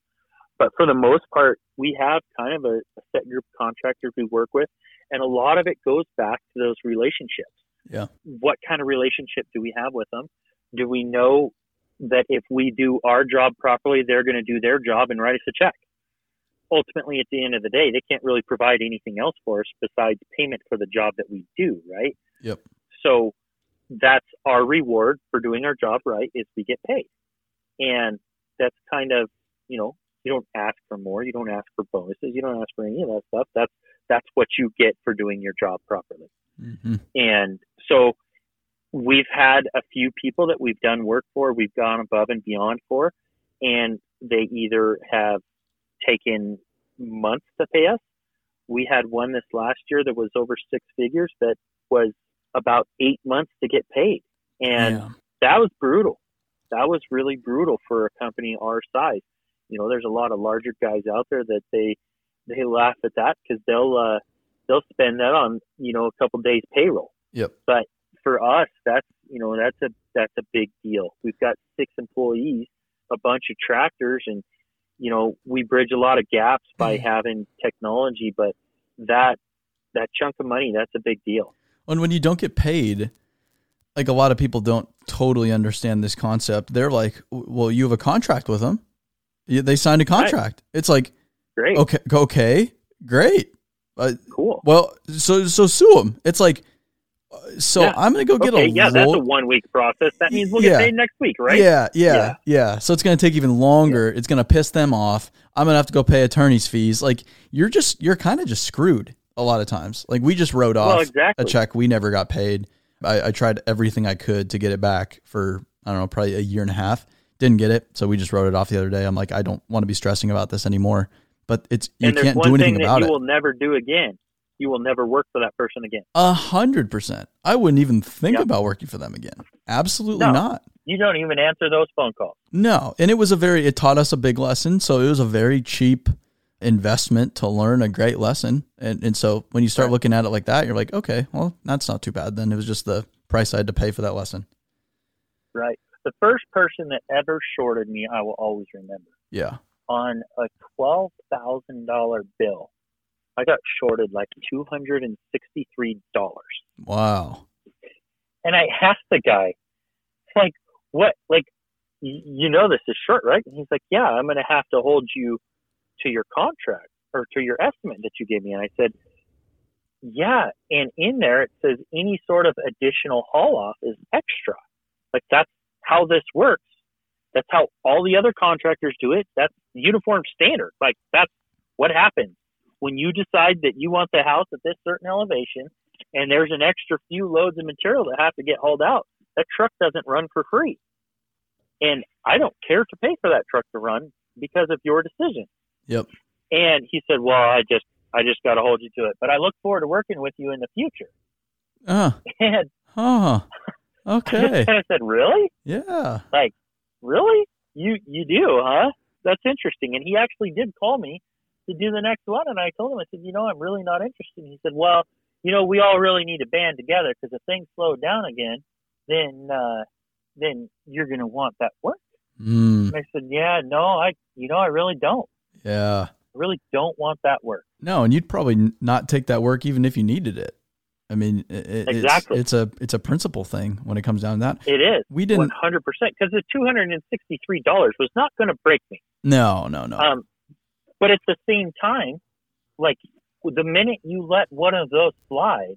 But for the most part, we have kind of a, a set group of contractors we work with, and a lot of it goes back to those relationships. Yeah. What kind of relationship do we have with them? Do we know that if we do our job properly, they're going to do their job and write us a check? Ultimately, at the end of the day, they can't really provide anything else for us besides payment for the job that we do, right? Yep. So that's our reward for doing our job right is we get paid. And that's kind of, you know, you don't ask for more, you don't ask for bonuses, you don't ask for any of that stuff. That's that's what you get for doing your job properly. hmm And so we've had a few people that we've done work for, we've gone above and beyond for, and they either have taken months to pay us. We had one this last year that was over six figures that was about eight months to get paid. And yeah. that was brutal. That was really brutal for a company our size. You know, there's a lot of larger guys out there that they they laugh at that because they'll uh, they'll spend that on you know a couple days payroll. Yep. But for us, that's you know that's a that's a big deal. We've got six employees, a bunch of tractors, and you know we bridge a lot of gaps by having technology. But that that chunk of money, that's a big deal. And when you don't get paid, like a lot of people don't totally understand this concept. They're like, "Well, you have a contract with them. They signed a contract." It's like, Great, okay, okay, great. Uh, cool. well, so so sue them. It's like, so Yeah. I'm gonna go get a. okay, a yeah, that's a one week process. That means we'll Yeah. get paid next week, right? Yeah, yeah, Yeah. yeah, So it's going to take even longer. It's going to piss them off. I'm going to have to go pay attorney's fees. Like you're just you're kind of just screwed a lot of times. Like we just wrote off Well, exactly. a check we never got paid. I, I tried everything I could to get it back for I don't know probably a year and a half. Didn't get it, so we just wrote it off the other day. I'm like I don't want to be stressing about this anymore. But it's you can't do thing anything that about you it. will never do again. You will never work for that person again. A hundred percent. I wouldn't even think Yep. about working for them again. Absolutely No. not. You don't even answer those phone calls. No, and it was a very it taught us a big lesson. So it was a very cheap investment to learn a great lesson. And and so when you start Right. looking at it like that, you're like, okay, well, that's not too bad. Then it was just the price I had to pay for that lesson. Right. The first person that ever shorted me, I will always remember. Yeah. On a twelve thousand dollar bill, I got shorted like two hundred and sixty three dollars. Wow. And I asked the guy, like, what, like, you know this is short, right? And he's like, yeah, I'm going to have to hold you to your contract or to your estimate that you gave me. And I said, yeah. And in there, it says any sort of additional haul off is extra. Like, that's how this works. That's how all the other contractors do it. That's uniform standard. Like, that's what happens when you decide that you want the house at this certain elevation and there's an extra few loads of material that have to get hauled out, that truck doesn't run for free. And I don't care to pay for that truck to run because of your decision. Yep. And he said, Well, I just I just gotta hold you to it. But I look forward to working with you in the future. Uh, And huh. Okay. I said, really? Yeah. Like, really? You you do, huh? That's interesting. And he actually did call me to do the next one, and I told him, I said, you know, I'm really not interested. And he said, well, you know, we all really need to band together because if things slow down again, then uh, then you're going to want that work. Mm, And I said, yeah, no, I you know, I really don't. yeah. I really don't want that work. No, and you'd probably not take that work even if you needed it. I mean, i- i- Exactly. It's, it's a it's a principle thing when it comes down to that. It is. We didn't. hundred percent, because the two hundred and sixty-three dollars was not going to break me. No, no, no. Um, but at the same time, like the minute you let one of those slide,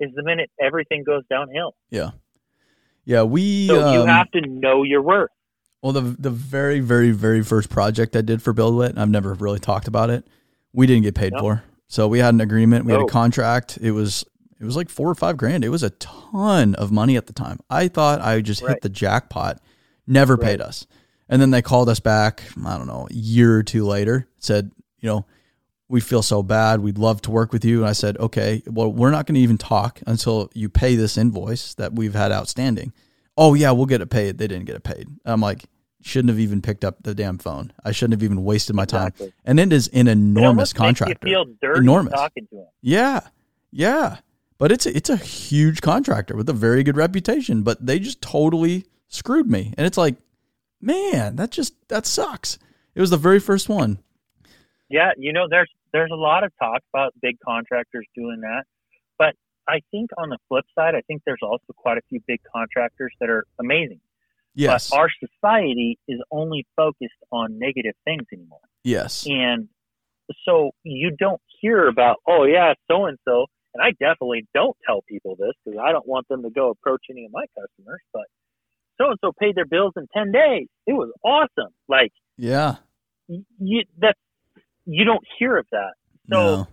is the minute everything goes downhill. yeah, yeah. we. So you um, have to know your worth. Well, the the very very very first project I did for BuildWitt, I've never really talked about it. We didn't get paid No. for, so we had an agreement. We had Oh. a contract. It was it was like four or five grand. It was a ton of money at the time. I thought I just hit the jackpot. Never paid us, and then they called us back. I don't know, a year or two later, said, you know, we feel so bad. We'd love to work with you. And I said, okay, well, we're not going to even talk until you pay this invoice that we've had outstanding. Oh yeah, we'll get it paid. They didn't get it paid. I'm like, shouldn't have even picked up the damn phone. I shouldn't have even wasted my time. Exactly. And it is an enormous. You feel dirty Enormous. talking to him. Yeah, yeah. But it's a, it's a huge contractor with a very good reputation. But they just totally screwed me, and it's like, man, that just that sucks. It was the very first one. Yeah, you know, there's there's a lot of talk about big contractors doing that, but I think on the flip side, I think there's also quite a few big contractors that are amazing. Yes, But our society is only focused on negative things anymore. yes, And so you don't hear about, oh, yeah, so and so. And I definitely don't tell people this because I don't want them to go approach any of my customers. But so and so paid their bills in 10 days. It was awesome. Like, yeah. you, that, you don't hear of that. So no.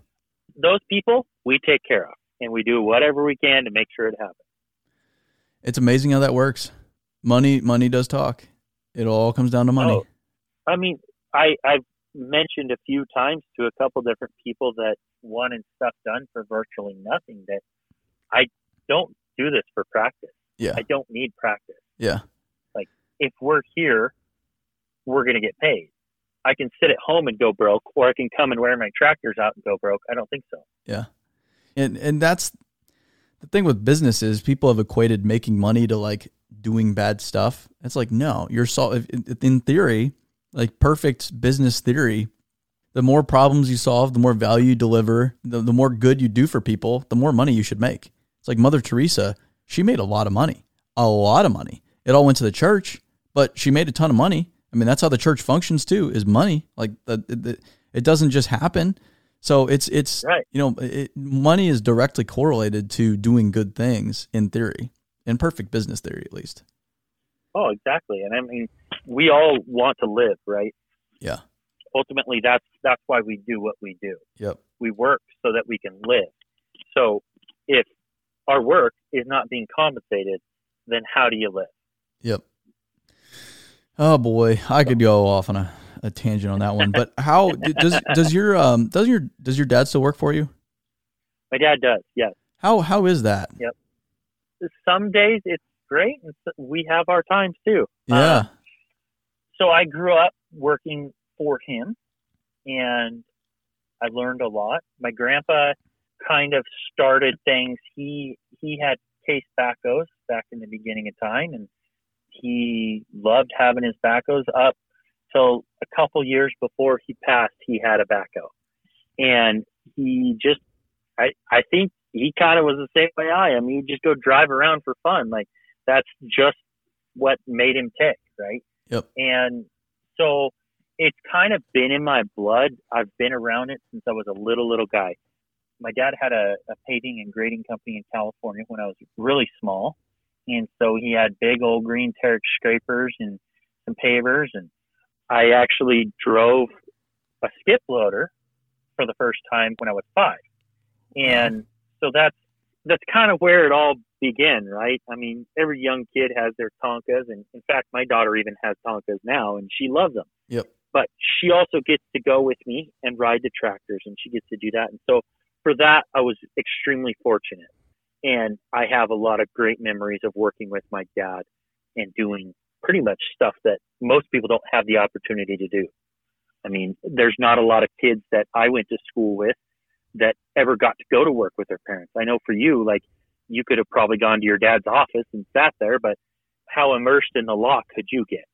those people we take care of and we do whatever we can to make sure it happens. It's amazing how that works. Money, money does talk. It all comes down to money. Oh, I mean, I I've mentioned a few times to a couple different people that wanted stuff done for virtually nothing. That I don't do this for practice. Yeah, I don't need practice. Yeah, Like If we're here, we're going to get paid. I can sit at home and go broke, or I can come and wear my tractors out and go broke. I don't think so. Yeah. And and that's the thing with business is people have equated making money to like doing bad stuff. It's like no, you're so in theory, like perfect business theory. The more problems you solve, the more value you deliver, the, the more good you do for people, the more money you should make. It's like Mother Teresa, she made a lot of money, a lot of money. It all went to the church, but she made a ton of money. I mean, that's how the church functions too, is money. Like the, the, it doesn't just happen. So it's it's Right. you know it, money is directly correlated to doing good things in theory, in perfect business theory at least. Oh, exactly. And I mean, we all want to live, right? Yeah. Ultimately, that's that's why we do what we do. Yep. we work so that we can live. So if our work is not being compensated, then how do you live? Yep. Oh boy, I could go off on a, a tangent on that one. But how does does your um does your does your dad still work for you? My dad does, yes. How how is that? Yep. Some days it's great, and we have our times too. Yeah. Uh, so I grew up working for him, and I learned a lot. My grandpa kind of started things. He he had Case backhoes back in the beginning of time, and he loved having his backhoes up So a couple years before he passed. He had a backhoe, and he just I I think he kind of was the same way I am. He'd just go drive around for fun. Like that's just what made him tick, right? Yep. And so it's kind of been in my blood. I've been around it since I was a little, little guy. My dad had a, a paving and grading company in California when I was really small. And so he had big old green Terex scrapers and some pavers. And I actually drove a skip loader for the first time when I was five. And so that's, that's kind of where it all began, right? I mean, every young kid has their Tonkas, and in fact, my daughter even has Tonkas now, and she loves them. Yep. But she also gets to go with me and ride the tractors, and she gets to do that. And so for that, I was extremely fortunate. And I have a lot of great memories of working with my dad and doing pretty much stuff that most people don't have the opportunity to do. I mean, there's not a lot of kids that I went to school with that ever got to go to work with their parents. I know for you, like you could have probably gone to your dad's office and sat there, but how immersed in the law could you get?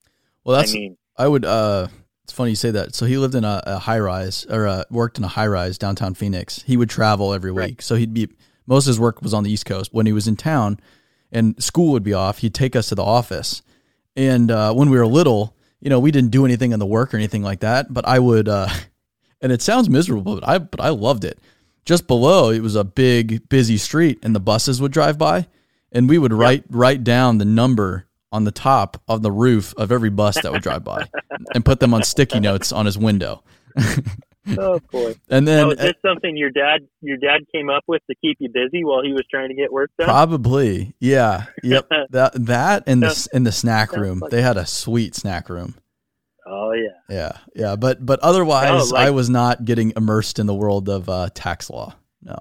Well, that's I mean, I would. uh It's funny you say that. So he lived in a, a high rise or uh, worked in a high rise downtown Phoenix. He would travel every week, right. so he'd be most of his work was on the East Coast. When he was in town and school would be off, he'd take us to the office. And uh, when we were little, you know, we didn't do anything in the work or anything like that. But I would, uh, and it sounds miserable, but I but I loved it. Just below, it was a big, busy street, and the buses would drive by, and we would write write down the number on the top of the roof of every bus that would drive by, and put them on sticky notes on his window. oh boy! And then was this something your dad your dad came up with to keep you busy while he was trying to get work done? Probably, yeah, yep. that that and the in the snack room, they had a sweet snack room. Oh yeah. Yeah, yeah, but but otherwise, like, I was not getting immersed in the world of uh, tax law. No.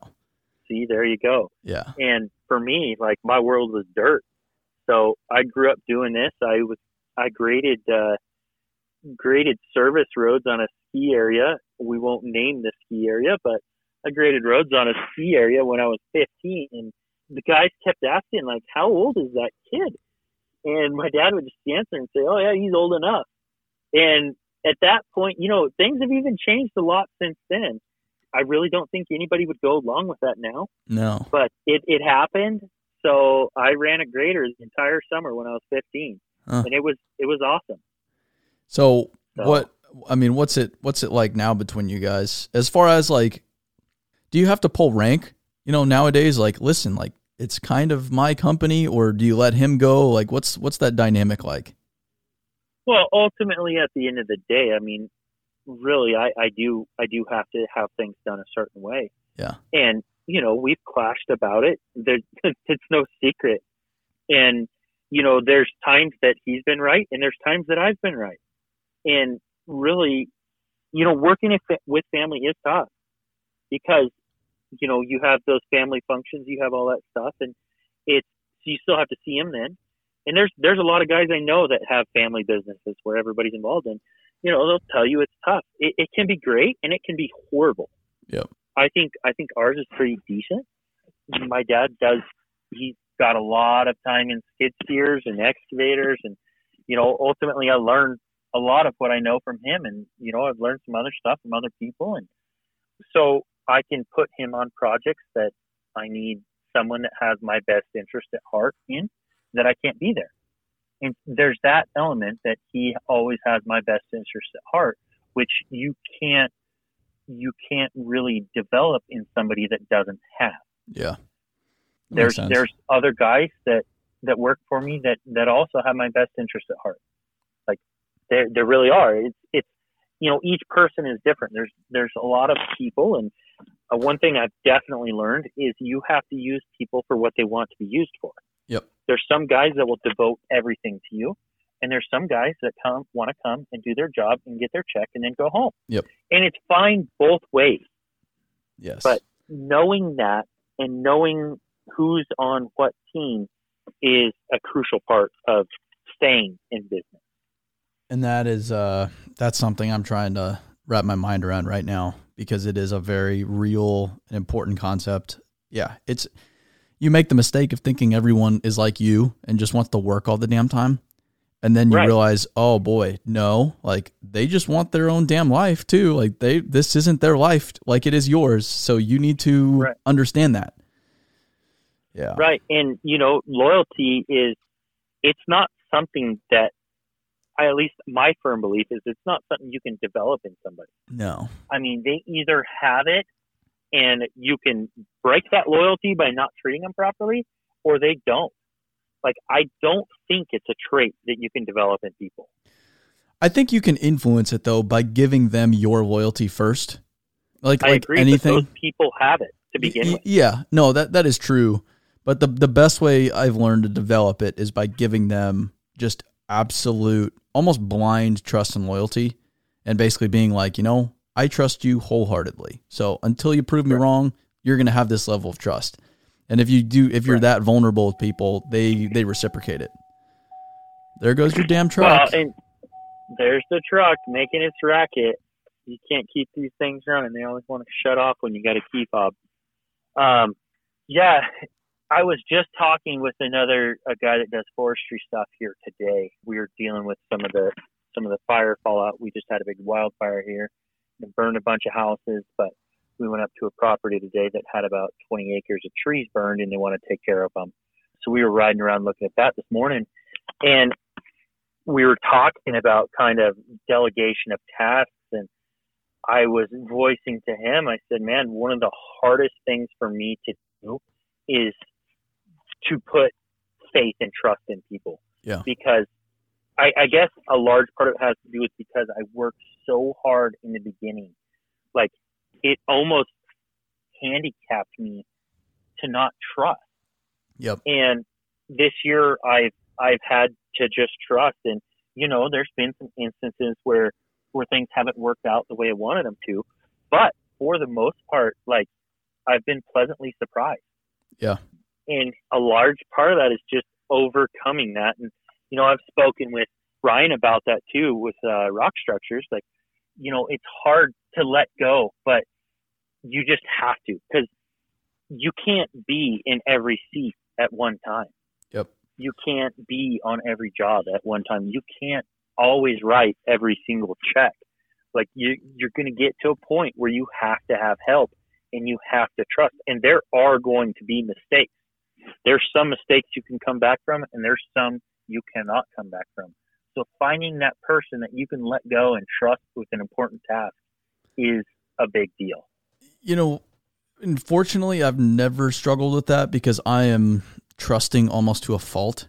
See, there you go. Yeah. And for me, like my world was dirt, so I grew up doing this. I was I graded uh, graded service roads on a ski area. We won't name the ski area, but I graded roads on a ski area when I was 15, and the guys kept asking like, "How old is that kid?" And my dad would just answer and say, "Oh yeah, he's old enough." And at that point, you know, things have even changed a lot since then. I really don't think anybody would go along with that now. No. But it, it happened. So I ran a grader the entire summer when I was 15. Huh. And it was it was awesome. So, so what I mean, what's it what's it like now between you guys? As far as like do you have to pull rank? You know, nowadays like listen, like it's kind of my company or do you let him go? Like what's what's that dynamic like? Well, ultimately, at the end of the day, I mean, really, I, I do I do have to have things done a certain way. Yeah. And you know, we've clashed about it. There, it's no secret. And you know, there's times that he's been right, and there's times that I've been right. And really, you know, working with family is tough because you know you have those family functions, you have all that stuff, and it's you still have to see them then and there's there's a lot of guys I know that have family businesses where everybody's involved in. You know, they'll tell you it's tough. It, it can be great and it can be horrible. Yeah. I think I think ours is pretty decent. My dad does. He's got a lot of time in skid steers and excavators, and you know, ultimately, I learned a lot of what I know from him, and you know, I've learned some other stuff from other people, and so I can put him on projects that I need someone that has my best interest at heart in that I can't be there. And there's that element that he always has my best interest at heart, which you can't you can't really develop in somebody that doesn't have. Yeah. There's there's other guys that that work for me that that also have my best interest at heart. There there really are. It's it's you know each person is different. There's there's a lot of people and uh, one thing I've definitely learned is you have to use people for what they want to be used for. Yep. There's some guys that will devote everything to you, and there's some guys that come want to come and do their job and get their check and then go home. Yep. And it's fine both ways. Yes. But knowing that and knowing who's on what team is a crucial part of staying in business. And that is uh that's something I'm trying to wrap my mind around right now because it is a very real and important concept. Yeah, it's you make the mistake of thinking everyone is like you and just wants to work all the damn time. And then you right. realize, oh boy, no, like they just want their own damn life too. Like they, this isn't their life like it is yours. So you need to right. understand that. Yeah. Right. And, you know, loyalty is, it's not something that I, at least my firm belief is it's not something you can develop in somebody. No. I mean, they either have it and you can break that loyalty by not treating them properly, or they don't. Like, I don't think it's a trait that you can develop in people. I think you can influence it though by giving them your loyalty first. Like, I like agree, anything. those people have it to begin y- with. Yeah, no, that that is true. But the the best way I've learned to develop it is by giving them just absolute, almost blind trust and loyalty, and basically being like, you know, I trust you wholeheartedly. So until you prove me wrong, you're going to have this level of trust. And if you do, if you're that vulnerable with people, they they reciprocate it. There goes your damn truck. Well, and there's the truck making its racket. You can't keep these things running. They always want to shut off when you got a key fob. Um, yeah, I was just talking with another a guy that does forestry stuff here today. We were dealing with some of the some of the fire fallout. We just had a big wildfire here and burned a bunch of houses, but we went up to a property today that had about 20 acres of trees burned and they want to take care of them. So we were riding around looking at that this morning and we were talking about kind of delegation of tasks and I was voicing to him, I said, man, one of the hardest things for me to do is to put faith and trust in people. Yeah. Because I, I guess a large part of it has to do with because I worked so hard in the beginning. Like it almost handicapped me to not trust. Yep. And this year I've I've had to just trust and you know, there's been some instances where where things haven't worked out the way I wanted them to. But for the most part, like I've been pleasantly surprised. Yeah. And a large part of that is just overcoming that. And, you know, I've spoken with Ryan about that too with uh, rock structures. Like, you know, it's hard to let go, but you just have to because you can't be in every seat at one time. Yep. You can't be on every job at one time. You can't always write every single check. Like you, you're going to get to a point where you have to have help and you have to trust. And there are going to be mistakes. There's some mistakes you can come back from, and there's some you cannot come back from. So finding that person that you can let go and trust with an important task is a big deal. You know, unfortunately, I've never struggled with that because I am trusting almost to a fault,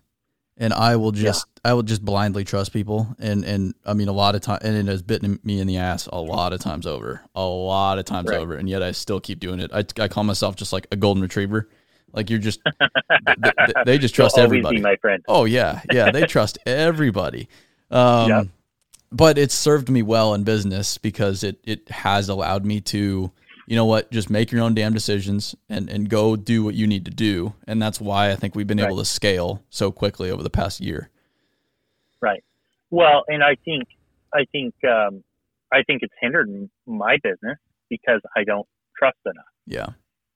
and I will just yeah. I will just blindly trust people, and and I mean a lot of time, and it has bitten me in the ass a lot of times over, a lot of times right. over, and yet I still keep doing it. I I call myself just like a golden retriever. Like you're just, they, they, just trust everybody. my friend. Oh yeah, yeah, they trust everybody. Um, yep. But it's served me well in business because it it has allowed me to you know what, just make your own damn decisions and, and go do what you need to do. And that's why I think we've been right. able to scale so quickly over the past year. Right. Well, and I think, I think, um, I think it's hindered my business because I don't trust enough. Yeah.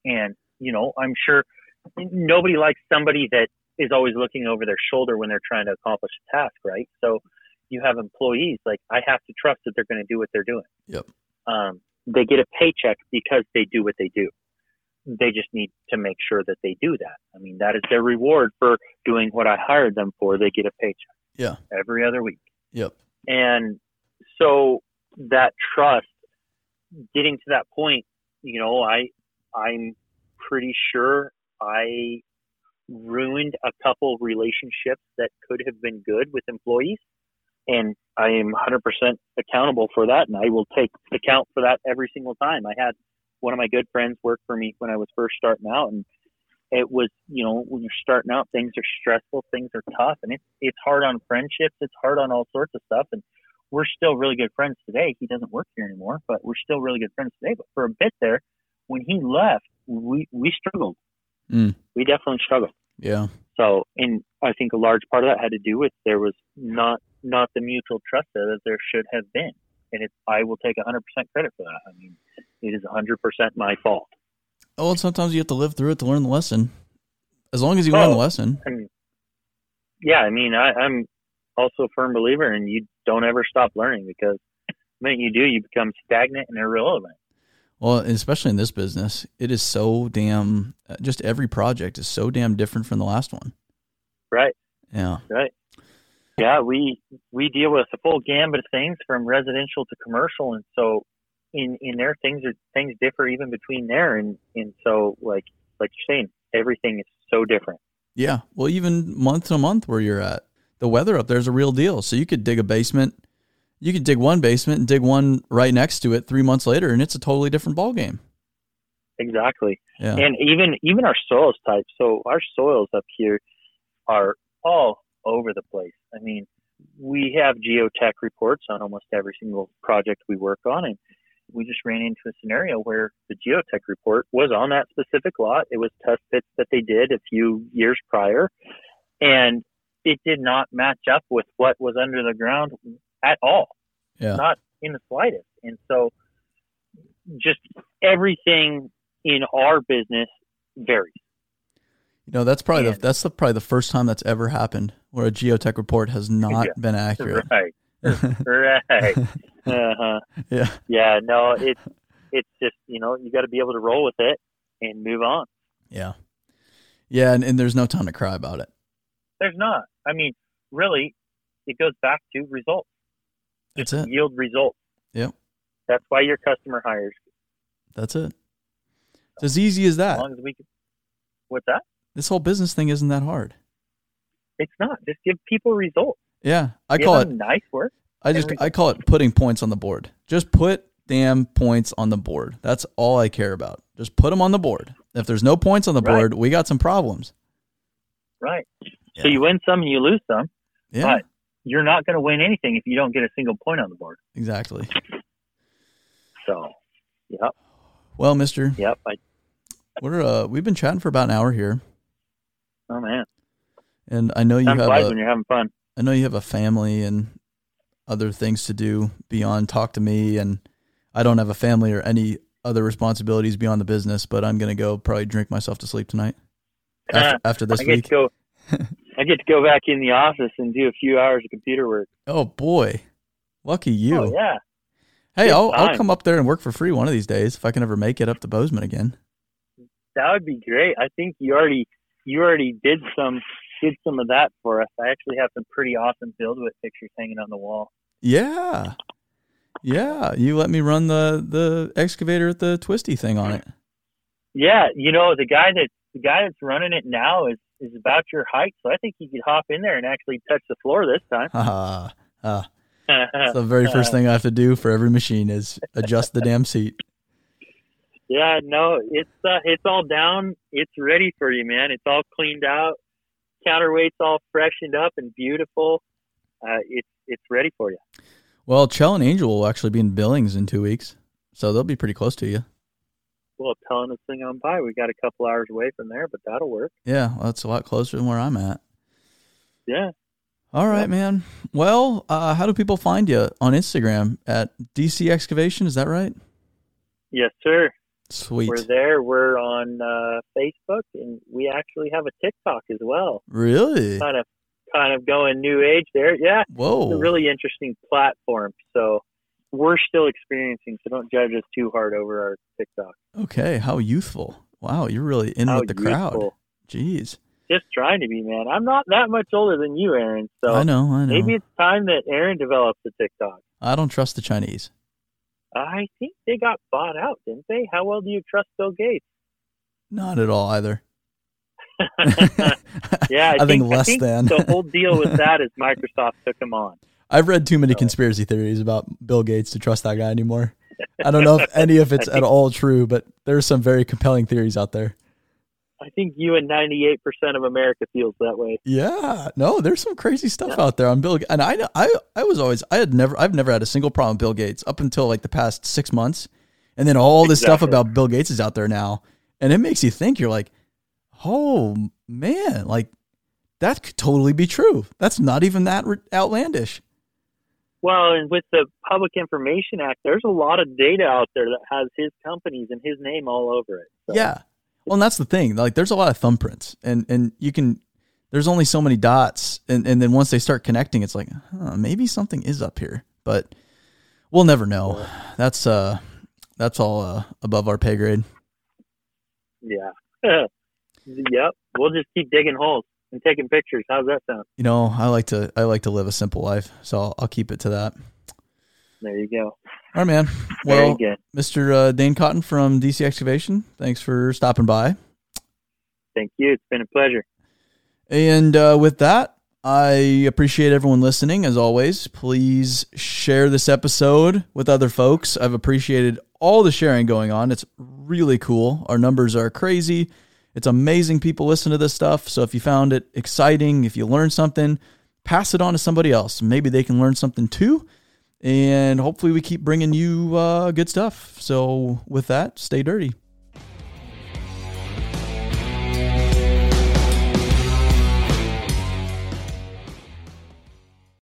And, you know, I'm sure nobody likes somebody that is always looking over their shoulder when they're trying to accomplish a task, right? So you have employees, like I have to trust that they're going to do what they're doing. Yep. Um, they get a paycheck because they do what they do. They just need to make sure that they do that. I mean, that is their reward for doing what I hired them for. They get a paycheck. Yeah. Every other week. Yep. And so that trust, getting to that point, you know, I, I'm pretty sure I ruined a couple relationships that could have been good with employees and I am 100% accountable for that, and I will take account for that every single time. I had one of my good friends work for me when I was first starting out, and it was, you know, when you're starting out, things are stressful, things are tough, and it's it's hard on friendships, it's hard on all sorts of stuff, and we're still really good friends today. He doesn't work here anymore, but we're still really good friends today. But for a bit there, when he left, we we struggled. Mm. We definitely struggled. Yeah. So, and I think a large part of that had to do with there was not not the mutual trust there that there should have been. And it, I will take 100% credit for that. I mean, it is 100% my fault. Oh, and sometimes you have to live through it to learn the lesson. As long as you oh, learn the lesson. I mean, yeah, I mean, I, I'm also a firm believer, and you don't ever stop learning because the minute you do, you become stagnant and irrelevant. Well, especially in this business, it is so damn. Uh, just every project is so damn different from the last one. Right. Yeah. Right. Yeah, we we deal with a full gambit of things from residential to commercial, and so in in there things are things differ even between there, and and so like like you're saying, everything is so different. Yeah, well, even month to month where you're at, the weather up there is a real deal. So you could dig a basement, you could dig one basement and dig one right next to it three months later, and it's a totally different ball game. Exactly. Yeah. And even even our soils type. So our soils up here are all over the place. I mean, we have geotech reports on almost every single project we work on, and we just ran into a scenario where the geotech report was on that specific lot. It was test pits that they did a few years prior, and it did not match up with what was under the ground at all. Yeah. Not in the slightest. And so just everything in our business varies. You know, that's probably the that's the probably the first time that's ever happened where a geotech report has not Yeah. been accurate. Right. right. Uh-huh. yeah. Yeah, no, it's it's just, you know, you got to be able to roll with it and move on. Yeah. Yeah, and, and there's no time to cry about it. There's not. I mean, really, it goes back to results. That's it. Yield results. Yep. That's why your customer hires. That's it. It's as easy as As that. long as we can. What's that? This whole business thing isn't that hard. It's not. Just give people results. Yeah. I give call it nice work. I just I call it putting points on the board. Just put damn points on the board. That's all I care about. Just put them on the board. If there's no points on the Right. board, we got some problems. Right. Yeah. So you win some and you lose some. Yeah. Right. You're not going to win anything if you don't get a single point on the board. Exactly. So, yep, Well, Mister, yep. I, we're uh we've been chatting for about an hour here, oh man, and I know you time have flies a, when you're having fun. I know you have a family and other things to do beyond talk to me, and I don't have a family or any other responsibilities beyond the business. But I'm gonna go probably drink myself to sleep tonight after, after this I get week. to go. I get to go back in the office and do a few hours of computer work. Oh boy, lucky you. Oh yeah, Hey, I'll, I'll come up there and work for free one of these days if I can ever make it up to Bozeman again. that would be great. I think you already you already did some did some of that for us. I actually have some pretty awesome BuildWitt pictures hanging on the wall. Yeah, yeah. You let me run the the excavator at the twisty thing on it. Yeah, you know the guy that the guy that's running it now is is about your height, so I think you could hop in there and actually touch the floor this time. Ha ha. That's the very first thing I have to do for every machine is adjust the damn seat. Yeah, no, it's uh, it's all down. It's ready for you, man. It's all cleaned out. Counterweight's all freshened up and beautiful. Uh, it's it's ready for you. Well, Chell and Angel will actually be in Billings in two weeks, so they'll be pretty close to you. Well, telling this thing on by, we got a couple hours away from there, but that'll work. Yeah, well, that's a lot closer than where I'm at. Yeah. All right, Yep. man. Well, uh, how do people find you on Instagram at DC Excavation? Is that right? Yes, sir. Sweet. We're there. We're on uh, Facebook, and we actually have a TikTok as well. Really? Kind of, kind of going new age there. Yeah, Whoa. it's a really interesting platform. So we're still experiencing. So don't judge us too hard over our TikTok. Okay, how youthful. Wow, you're really in How with the crowd. Jeez. Just trying to be, man. I'm not that much older than you, Aaron. So I know, I know. maybe it's time that Aaron develops a TikTok. I don't trust the Chinese. I think they got bought out, didn't they? How well do you trust Bill Gates? Not at all either. Yeah, I, I think less think than. the whole deal with that is Microsoft took him on. I've read too many So- conspiracy theories about Bill Gates to trust that guy anymore. I don't know if any of it's at all true, but there's some very compelling theories out there. I think you and 98% of America feels that way. Yeah, no, there's some crazy stuff Yeah. out there on Bill. And I, I, I was always, I had never, I've never had a single problem with Bill Gates up until like the past six months, and then all this stuff about Bill Gates is out there now, and it makes you think. You're like, oh man, like that could totally be true. That's not even that outlandish. Well, and with the Public Information Act, there's a lot of data out there that has his companies and his name all over it. So, Yeah. Well, and that's the thing. Like, there's a lot of thumbprints, and and you can. There's only so many dots, and and then once they start connecting, it's like, huh, maybe something is up here, but we'll never know. That's uh, that's all uh, above our pay grade. Yeah. yep. We'll just keep digging holes and taking pictures. How's that sound? You know, I like to I like to live a simple life, so I'll, I'll keep it to that. There you go. All right, man. Well. Mr. Uh, Dane Cotton from DC Excavation, thanks for stopping by. Thank you. It's been a pleasure. And uh, with that, I appreciate everyone listening. As always, please share this episode with other folks. I've appreciated all the sharing going on. It's really cool. Our numbers are crazy. It's amazing people listen to this stuff. So if you found it exciting, if you learned something, pass it on to somebody else. Maybe they can learn something too. and hopefully we keep bringing you uh, good stuff. So with that, stay dirty.